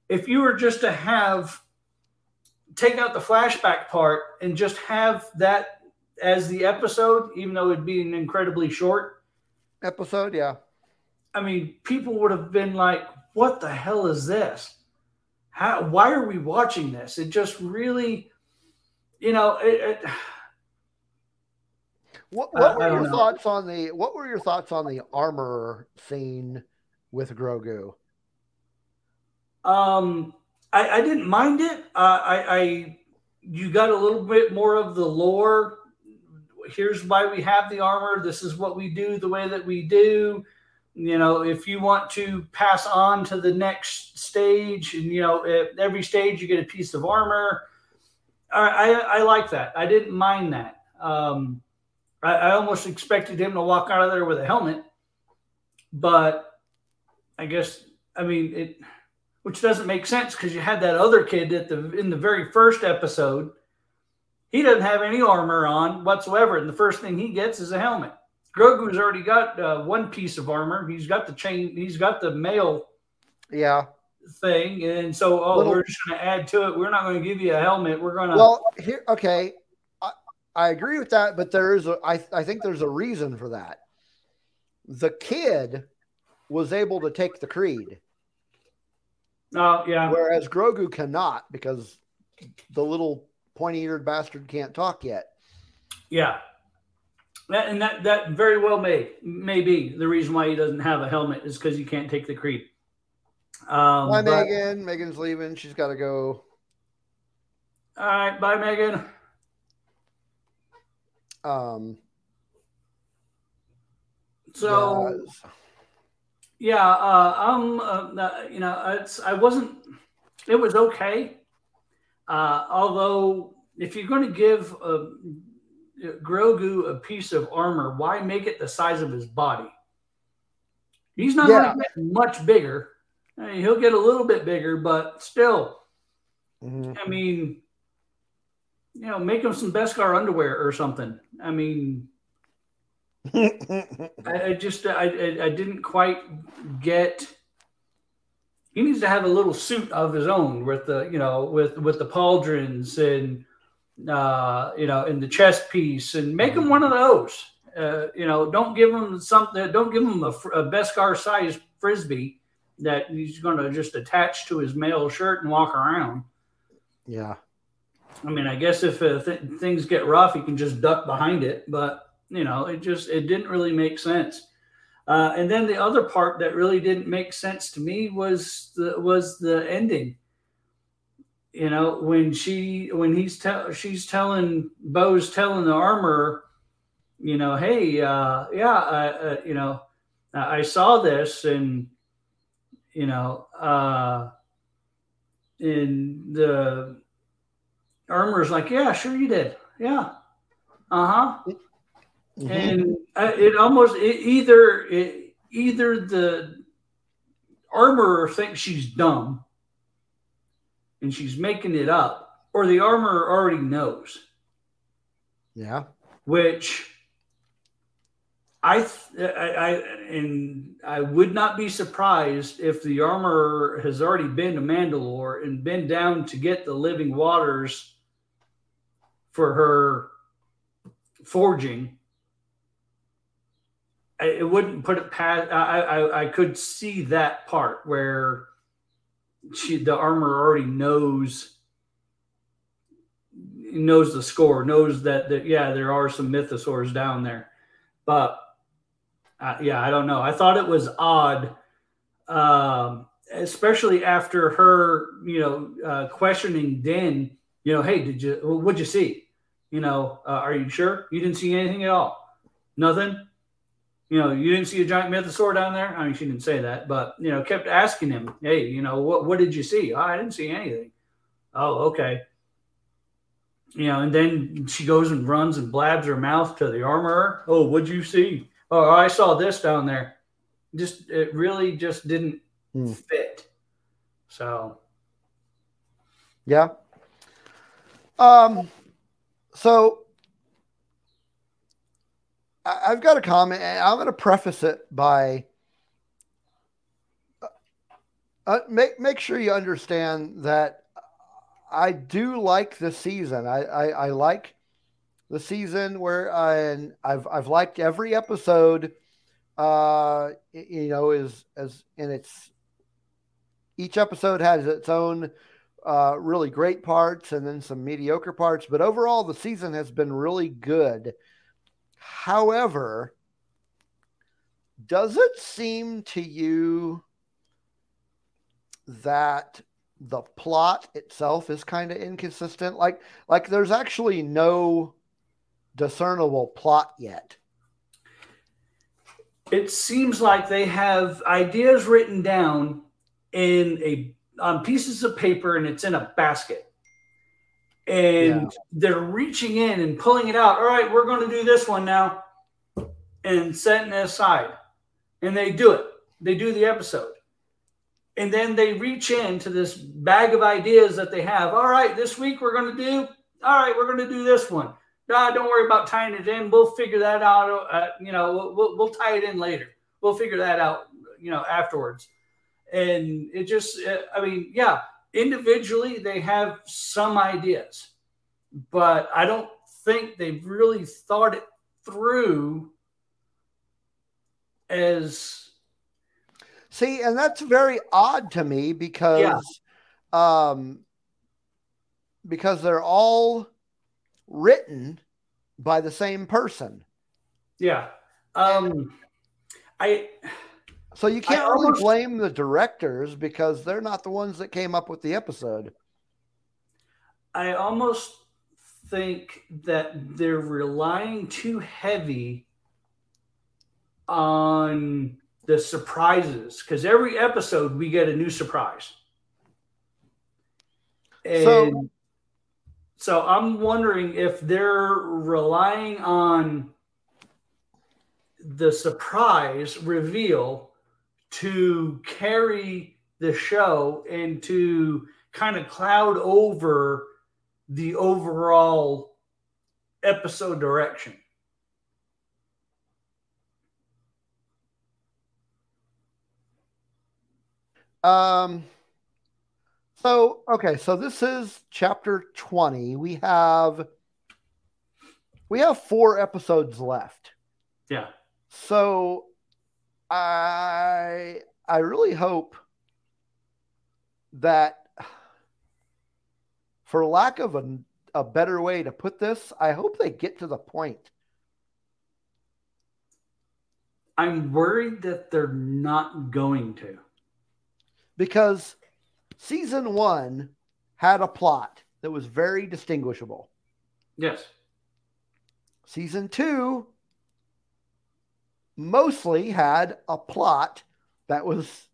If you were just to have, take out the flashback part and just have that as the episode, even though it'd be an incredibly short episode, yeah. I mean, people would have been like, what the hell is this? How, why are we watching this? It just really, you know, it, what, what were your know. thoughts on the what were your thoughts on the armor scene with Grogu? Um, I, I didn't mind it. Uh, I, I you got a little bit more of the lore. Here's why we have the armor. This is what we do the way that we do. You know, if you want to pass on to the next stage, and you know, at every stage you get a piece of armor. I, I, like that. I didn't mind that. Um, I, I almost expected him to walk out of there with a helmet, but I guess I mean it, which doesn't make sense because you had that other kid at the in the very first episode. He doesn't have any armor on whatsoever, and the first thing he gets is a helmet. Grogu's already got uh, one piece of armor. He's got the chain. He's got the mail. Yeah. Thing, and so oh, Little, we're just going to add to it. We're not going to give you a helmet. We're going to. Well, here, okay. I agree with that, but there is a, I, I think there's a reason for that. The kid was able to take the creed. Oh, yeah. Whereas Grogu cannot because the little pointy eared bastard can't talk yet. Yeah. That, and that, that very well may, may be the reason why he doesn't have a helmet is because he can't take the creed. Um, bye, but, Megan. Megan's leaving. She's got to go. All right. Bye, Megan. Um, so, yeah, uh, I'm, uh, you know, it's, I wasn't, it was okay. Uh, although, if you're going to give a, Grogu a piece of armor, why make it the size of his body? He's not yeah. going to get much bigger. I mean, he'll get a little bit bigger, but still, mm-hmm. I mean, you know, make him some Beskar underwear or something. I mean, <laughs> I, I, just I, I didn't quite get. He needs to have a little suit of his own with the you know with with the pauldrons and uh, you know in the chest piece and make him one of those. Uh, you know, don't give him something. Don't give him a, a Beskar size frisbee that he's going to just attach to his mail shirt and walk around. Yeah. I mean, I guess if uh, th- things get rough, you can just duck behind it. But you know, it just it didn't really make sense. Uh, and then the other part that really didn't make sense to me was the was the ending. You know, when she when he's tell she's telling Bo's telling the armor, you know, hey, uh, yeah, uh, you know, I saw this and you know, uh, in the Armor's like, yeah, sure you did. Yeah. Uh huh. Mm-hmm. And it almost it, either it, either the armorer thinks she's dumb and she's making it up, or the armorer already knows. Yeah. Which I, I, I, and I would not be surprised if the armorer has already been to Mandalore and been down to get the living waters for her forging. it wouldn't put it past. I, I I could see that part where she the armor already knows knows the score, knows that that yeah, there are some mythosaurs down there, but uh, yeah, I don't know. I thought it was odd, um, especially after her, you know, uh, questioning Din. You know, hey, did you what'd you see? You know, uh, are you sure you didn't see anything at all? Nothing. You know, you didn't see a giant mythosaur down there. I mean, she didn't say that, but you know, kept asking him, hey, you know, what what did you see? Oh, I didn't see anything. Oh, okay you know, and then she goes and runs and blabs her mouth to the armorer. Oh, what'd you see? Oh, I saw this down there. Just it really just didn't Hmm. fit. So Yeah. Um. So I've got a comment, and I'm going to preface it by uh, make make sure you understand that I do like the season. I I, I like the season where I, and I've I've liked every episode. Uh, you know, is as in its each episode has its own uh, really great parts and then some mediocre parts. But overall, the season has been really good. However, does it seem to you that the plot itself is kind of inconsistent? Like, like there's actually no discernible plot yet. it seems like they have ideas written down in a on pieces of paper and it's in a basket. And Yeah. they're reaching in and pulling it out. All right, we're going to do this one now and setting it aside. And they do it. They do the episode. And then they reach into this bag of ideas that they have. All right, this week we're going to do, all right, we're going to do this one. No, don't worry about tying it in. We'll figure that out. Uh, you know, we'll, we'll, we'll tie it in later. We'll figure that out, you know, afterwards. And it just, uh, I mean, yeah, individually they have some ideas, but I don't think they've really thought it through as See, and that's very odd to me because um because they're all written by the same person. yeah. Um, I So you can't really almost- blame the directors because they're not the ones that came up with the episode. I almost think that they're relying too heavy on the surprises because every episode we get a new surprise. And So- so, I'm wondering if they're relying on the surprise reveal to carry the show and to kind of cloud over the overall episode direction. Um so okay, so this is chapter 20. We have we have 4 episodes left. Yeah. So I I really hope that for lack of a, a better way to put this, I hope they get to the point. I'm worried that they're not going to. because season 1 had a plot that was very distinguishable. Yes. Season 2 mostly had a plot that was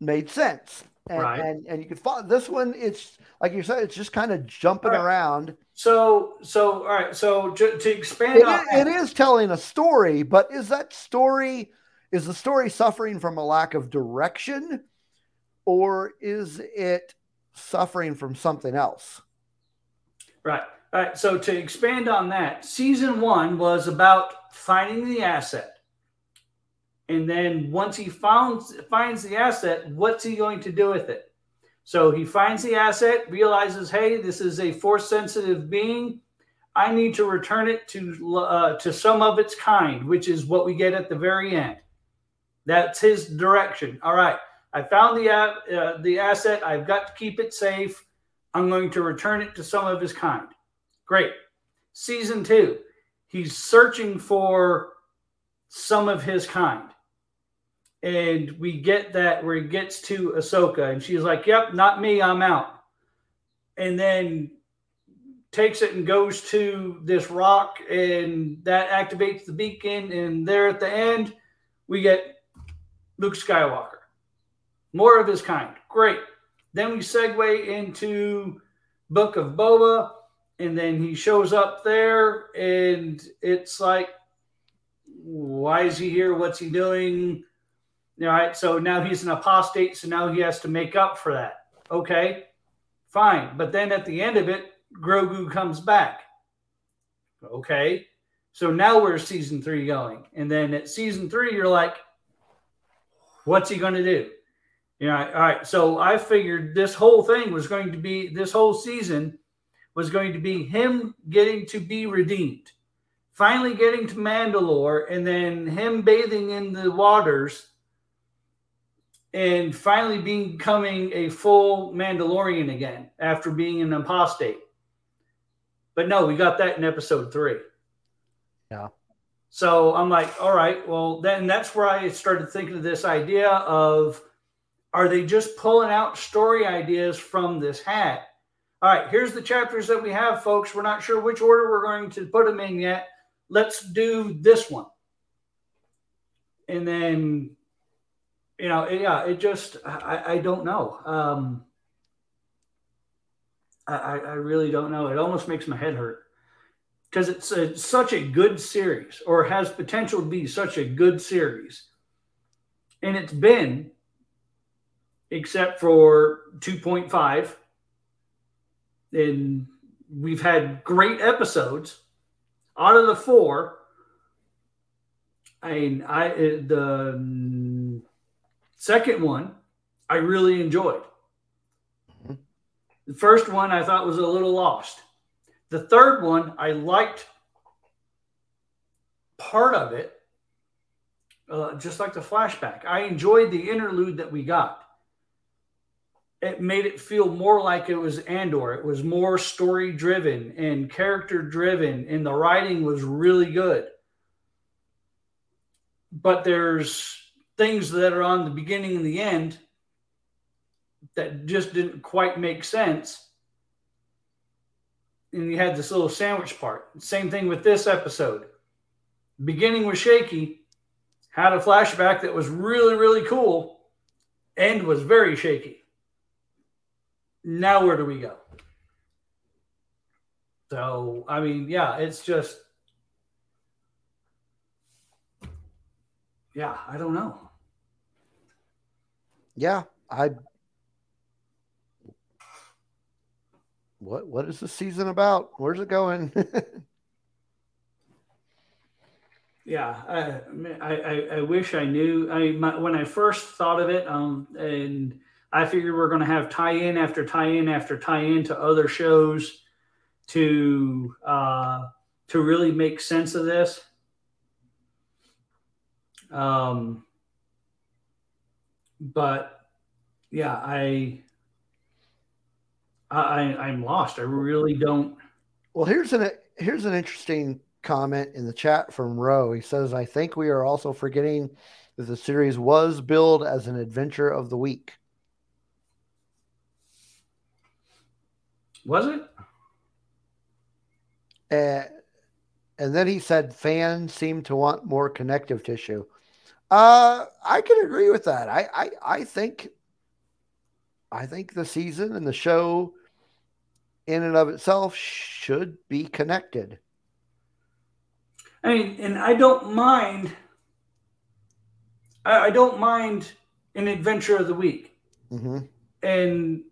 made sense. And, Right. and and you could follow this one. It's like you said, it's just kind of jumping right. around. So, so all right. So to, to expand It on it is telling a story, but is that story is the story suffering from a lack of direction, or is it suffering from something else? Right. All right. So to expand on that, season one was about finding the asset. And then once he found finds the asset, what's he going to do with it? So he finds the asset, realizes, hey, this is a force sensitive being. I need to return it to uh, to some of its kind, which is what we get at the very end. That's his direction. All right, I found the uh, the asset. I've got to keep it safe. I'm going to return it to some of his kind. Great. Season two, he's searching for some of his kind. And we get that where he gets to Ahsoka and she's like, Yep, not me, I'm out. And then takes it and goes to this rock, and that activates the beacon. And there at the end, we get Luke Skywalker. More of his kind. Great. Then we segue into Book of Boba, and then he shows up there, and it's like, why is he here? What's he doing? All right. So now he's an apostate, so now he has to make up for that. Okay, fine. But then at the end of it, Grogu comes back. Okay. So now where's season three going? And then at season three, you're like, what's he going to do? Know, all right. So I figured this whole thing was going to be this whole season was going to be him getting to be redeemed, finally getting to Mandalore, and then him bathing in the waters and finally becoming a full Mandalorian again after being an apostate. But no, we got that in episode three. Yeah. So I'm like, all right, well, then that's where I started thinking of this idea of are they just pulling out story ideas from this hat? All right, here's the chapters that we have, folks. We're not sure which order we're going to put them in yet. Let's do this one. And then, you know, yeah, it just, I, I don't know. Um, I, I really don't know. It almost makes my head hurt because it's, a, such a good series or has potential to be such a good series. And it's been, except for 2.5. And we've had great episodes out of the four. I mean, I the mm, second one I really enjoyed. The first one I thought was a little lost. The third one I liked part of it, uh, just like the flashback. I enjoyed the interlude that we got. It made it feel more like it was Andor. It was more story driven and character driven, and the writing was really good. But there's things that are on the beginning and the end that just didn't quite make sense. And you had this little sandwich part. Same thing with this episode. Beginning was shaky, had a flashback that was really, really cool, end was very shaky. Now, where do we go? So, I mean, yeah, it's just, yeah, I don't know. Yeah, I. What what is the season about? Where's it going? <laughs> Yeah, I, I, I- wish I knew. I my, when I first thought of it, um, and I figured we're going to have tie-in after tie-in after tie-in to other shows to uh, to really make sense of this. Um, but yeah, I, I I- I'm lost. I really don't. well, here's an here's an interesting comment in the chat from Roe. He says, "I think we are also forgetting that the series was billed as an adventure of the week." Was it? Uh, and then he said fans seem to want more connective tissue. Uh, I can agree with that. I, I, I think, I think the season and the show, in and of itself, should be connected. I mean, and I don't mind. I, I don't mind an adventure of the week, hmm and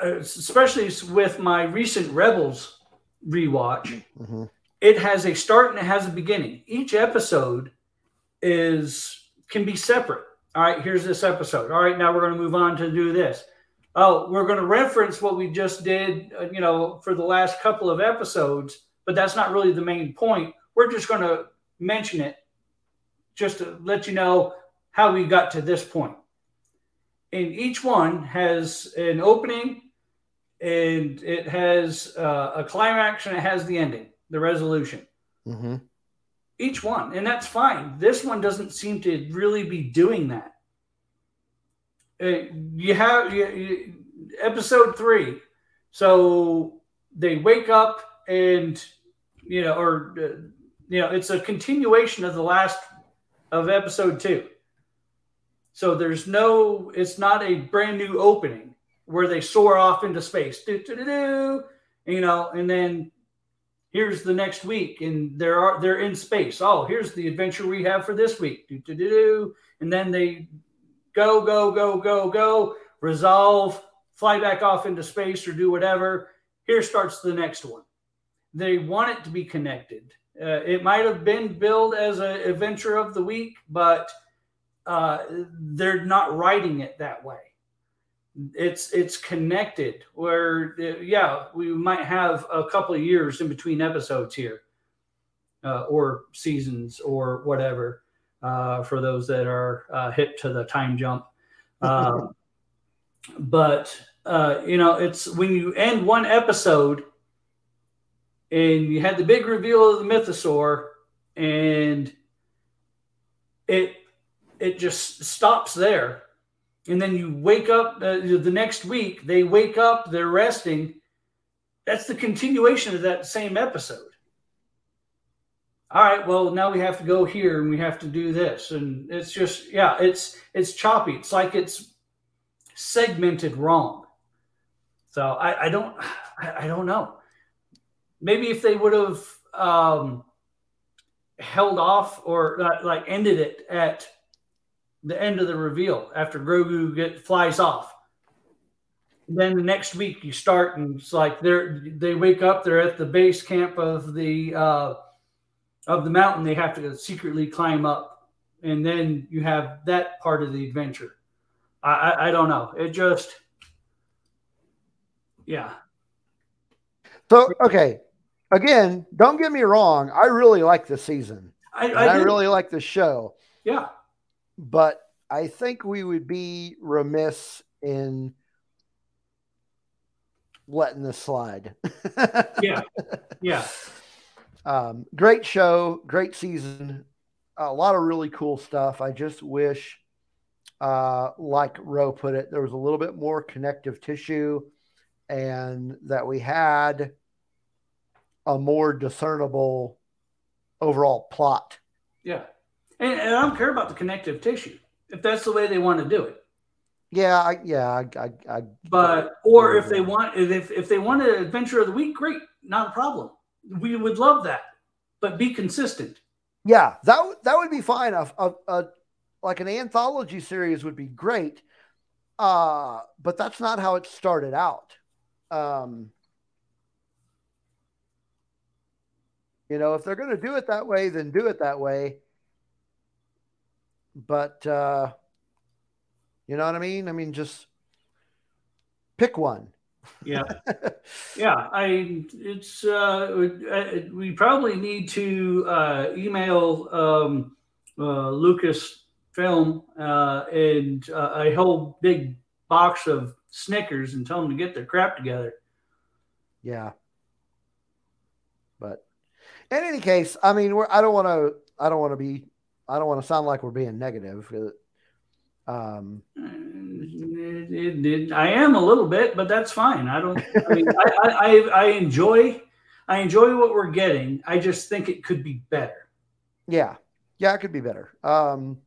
especially with my recent Rebels rewatch, hmm it has a start and it has a beginning. Each episode is can be separate. All right, here's this episode. All right, now we're going to move on to do this. Oh, we're going to reference what we just did, uh, you know, for the last couple of episodes, but that's not really the main point. We're just going to mention it just to let you know how we got to this point. and each one has an opening, and it has uh, a climax, and it has the ending, the resolution. Mm-hmm. Each one, and that's fine. This one doesn't seem to really be doing that. Uh, you have you, you, episode three, so they wake up and you know, or uh, you know, it's a continuation of the last of episode two. So there's no, it's not a brand new opening where they soar off into space, do, do, do, do, you know, and then here's the next week, and there are they're in space. Oh, here's the adventure we have for this week, do, do, do, do. and then they go, go, go, go, go, resolve, fly back off into space or do whatever. Here starts the next one. They want it to be connected. Uh, it might have been billed as an adventure of the week, but uh, they're not writing it that way. It's it's connected. Where yeah, we might have a couple of years in between episodes here, uh, or seasons, or whatever. Uh, for those that are uh, hip to the time jump, <laughs> um, but uh, you know, it's when you end one episode and you had the big reveal of the mythosaur and it it just stops there and then you wake up uh, the next week they wake up they're resting. That's the continuation of that same episode. All right well now we have to go here and we have to do this. And it's just yeah it's it's choppy. It's like it's segmented wrong. So i, I don't I, I don't know. Maybe if they would have um, held off or uh, like ended it at the end of the reveal after Grogu get flies off. Then the next week you start and it's like they're they wake up they're at the base camp of the uh, of the mountain they have to secretly climb up and then you have that part of the adventure. I, I, I don't know. It just yeah. So okay, again, don't get me wrong. I really like the season. I, I, I, really like the show, yeah. But I think we would be remiss in letting this slide. <laughs> Yeah. Yeah. Um, great show, great season, a lot of really cool stuff. I just wish, uh, like Roe put it, there was a little bit more connective tissue and that we had a more discernible overall plot. Yeah. And, and I don't care about the connective tissue if that's the way they want to do it. Yeah, I, yeah, I, I, I But or if they want if if they want an adventure of the week, great, not a problem. We would love that. But be consistent. yeah, that that would be fine. A, a, a like an anthology series would be great, uh, but that's not how it started out. Um, you know, if they're going to do it that way, then do it that way. But uh, you know what I mean? I mean, just pick one. Yeah. <laughs> yeah. I it's uh uh, we probably need to uh email um uh Lucas film uh and uh, a whole big box of Snickers and tell them to get their crap together. Yeah. But in any case, I mean, we're, I don't want to, I don't want to be, I don't want to sound like we're being negative. Um, It- it- it- I am a little bit, but that's fine. I don't. I mean, I, I, I, enjoy, I enjoy what we're getting. I just think it could be better. yeah, yeah, it could be better. Um,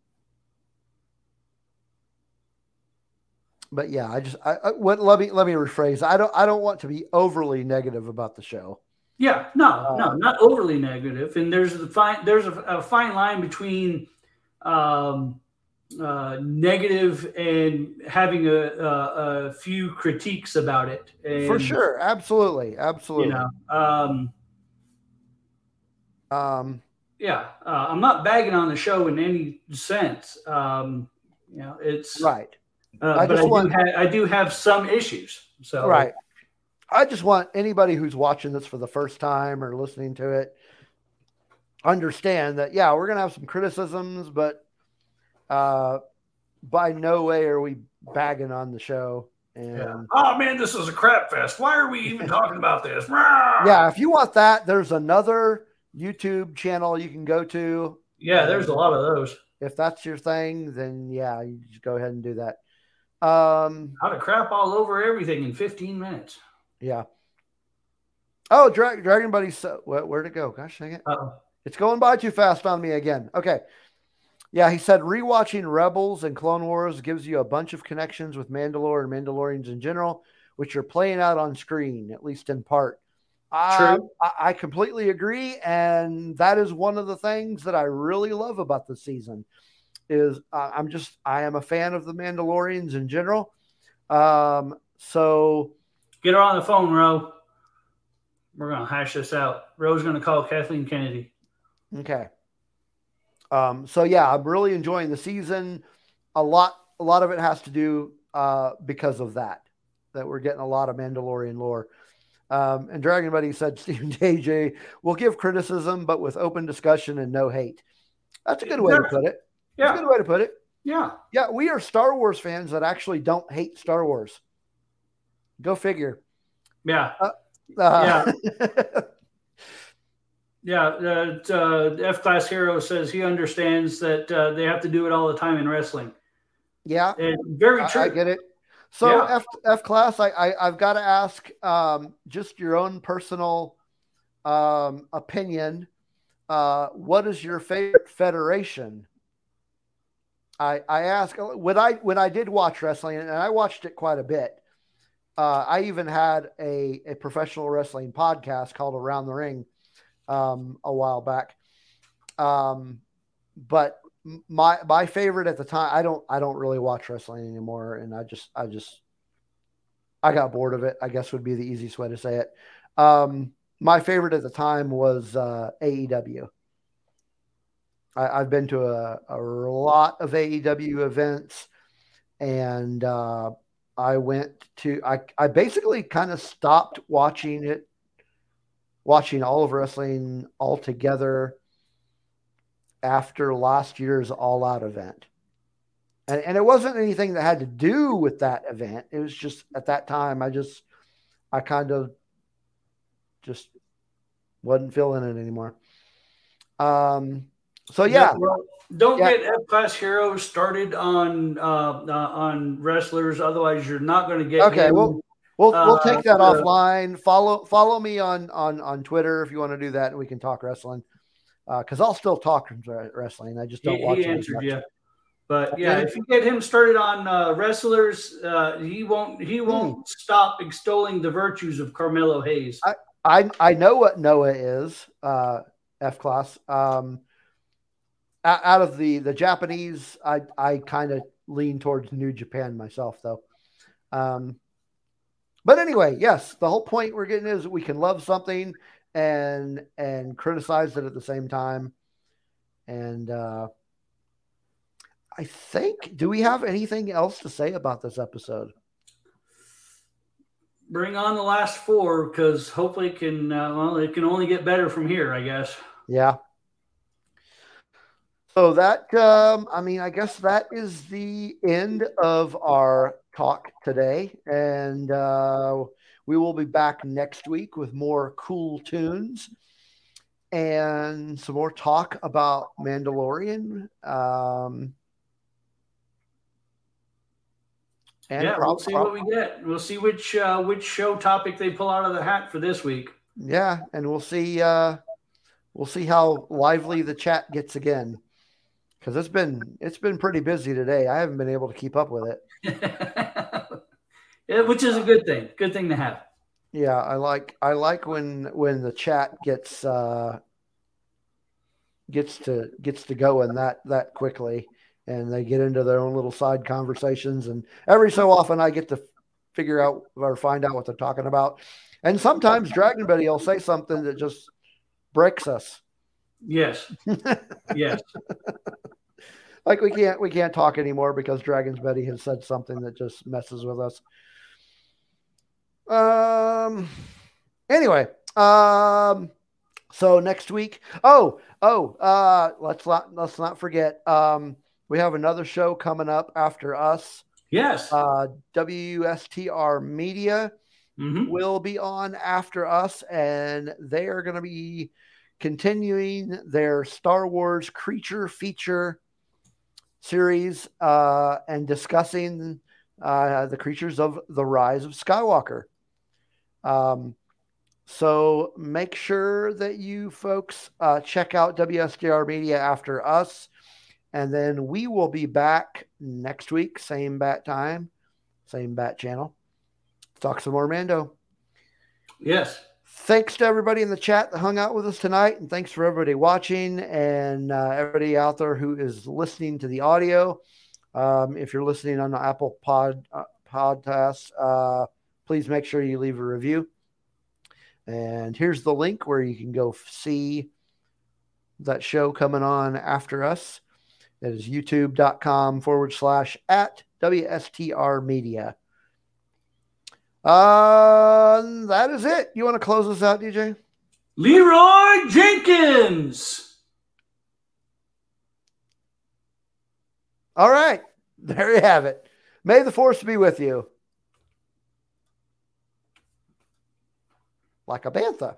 but yeah, I just, I, I what, let me, let me rephrase. I don't, I don't want to be overly negative about the show. Yeah, no, Uh, no, not overly negative. And there's a fine, there's a, a fine line between um, uh, negative and having a, a, a few critiques about it. And, For sure. Absolutely. Absolutely. You know, um, Um, yeah, uh, I'm not bagging on the show in any sense. Um, you know, it's right. Uh, I but just I do, want- ha- I do have some issues. So Right. I just want anybody who's watching this for the first time or listening to it understand that yeah, we're gonna have some criticisms, but uh, by no way are we bagging on the show. And Yeah. Oh man, this is a crap fest. Why are we even talking about this? <laughs> yeah, if you want that, there's another YouTube channel you can go to. Yeah, there's a lot of those. If that's your thing, then yeah, you just go ahead and do that. Um, How to crap all over everything in 15 minutes. Yeah. Oh, Dra- Dragon Buddy, so where, where'd it go? Gosh dang it. Uh-oh. It's going by too fast on me again. Okay. Yeah, he said rewatching Rebels and Clone Wars gives you a bunch of connections with Mandalore and Mandalorians in general, which are playing out on screen, at least in part. I- True. I, I completely agree, and that is one of the things that I really love about the season. Is uh, I'm just I am a fan of the Mandalorians in general. Um, so Get her on the phone, Ro. We're gonna hash this out. Ro's gonna call Kathleen Kennedy. Okay. Um, so yeah, I'm really enjoying the season. A lot, a lot of it has to do uh, because of that. That we're getting a lot of Mandalorian lore. Um, and Dragon Buddy said <laughs> Steve and DJ will give criticism, but with open discussion and no hate. That's a good way to put it. That's a Yeah, good way to put it. yeah. Yeah, we are Star Wars fans that actually don't hate Star Wars. Go figure. Yeah, Uh, <laughs> yeah. Uh, uh, F Class Hero says he understands that uh, they have to do it all the time in wrestling. yeah. And very true. I get it. So Yeah. F F class, I, I I've got to ask um, just your own personal um, opinion. Uh, what is your favorite federation? I I ask when I when I did watch wrestling and I watched it quite a bit. Uh, I even had a a professional wrestling podcast called Around the Ring um, a while back. Um, but my my favorite at the time i don't i don't really watch wrestling anymore. And i just i just i got bored of it i guess would be the easiest way to say it. Um my favorite at the time was uh aew I, i've been to a, a lot of aew events and uh i went to i i basically kind of stopped watching it watching all of wrestling altogether after last year's all out event. And, and it wasn't anything that had to do with that event. It was just at that time, I just, I kind of just wasn't feeling it anymore. Um, so yeah, well, don't Yeah. get F Class heroes started on uh, uh, on wrestlers. Otherwise, you're not going to get. Okay, well, we'll, we'll Uh, take that uh, offline. Follow, follow me on, on, on Twitter if you want to do that and we can talk wrestling. Uh, cause I'll still talk wrestling. I just don't he, watch he it answered you. But yeah, if you get him started on uh, wrestlers, uh, he won't he Hmm. won't stop extolling the virtues of Carmelo Hayes. I I know what Noah is, uh, F class. Um, out of the the Japanese, I I kind of lean towards New Japan myself, though. Um, but anyway, yes, the whole point we're getting is we can love something and and criticize it at the same time. And uh, I think, do we have anything else to say about this episode? Bring on the last four because hopefully it can uh, well it can only get better from here, I guess. Yeah. So that um, I mean, I guess that is the end of our talk today, and uh, we will be back next week with more cool tunes and some more talk about Mandalorian. Um, and yeah, we'll see what we get. We'll see which uh, which show topic they pull out of the hat for this week. yeah, and we'll see. Uh, we'll see how lively the chat gets again, because it's been it's been pretty busy today. I haven't been able to keep up with it. <laughs> which is a good thing. Good thing to have. Yeah, I like I like when when the chat gets uh, gets to gets to going that that quickly, and they get into their own little side conversations. And every so often, I get to figure out or find out what they're talking about. And sometimes Dragon Buddy will say something that just breaks us. Yes. yes. <laughs> like we can't we can't talk anymore because Dragon Buddy has said something that just messes with us. Um. Anyway, um. So next week, oh oh, uh, let's not let's not forget. Um, we have another show coming up after us Yes. Uh, WSTR Media Mhm. will be on after us, and they are going to be continuing their Star Wars creature feature series uh, and discussing uh, the creatures of the Rise of Skywalker. Um, so make sure that you folks uh, check out WSDR Media after us. And then we will be back next week, same bat time, same bat channel. Talk some more Mando. Yes. Thanks to everybody in the chat that hung out with us tonight. And thanks for everybody watching and uh, everybody out there who is listening to the audio. Um, if you're listening on the Apple Pod uh, podcast, uh, please make sure you leave a review. And here's the link where you can go see that show coming on after us. That is youtube.com forward slash at WSTR Media. Uh, that is it. You want to close us out, DJ? Leeroy Jenkins. All right. <laughs> There you have it. May the force be with you. Like a bantha.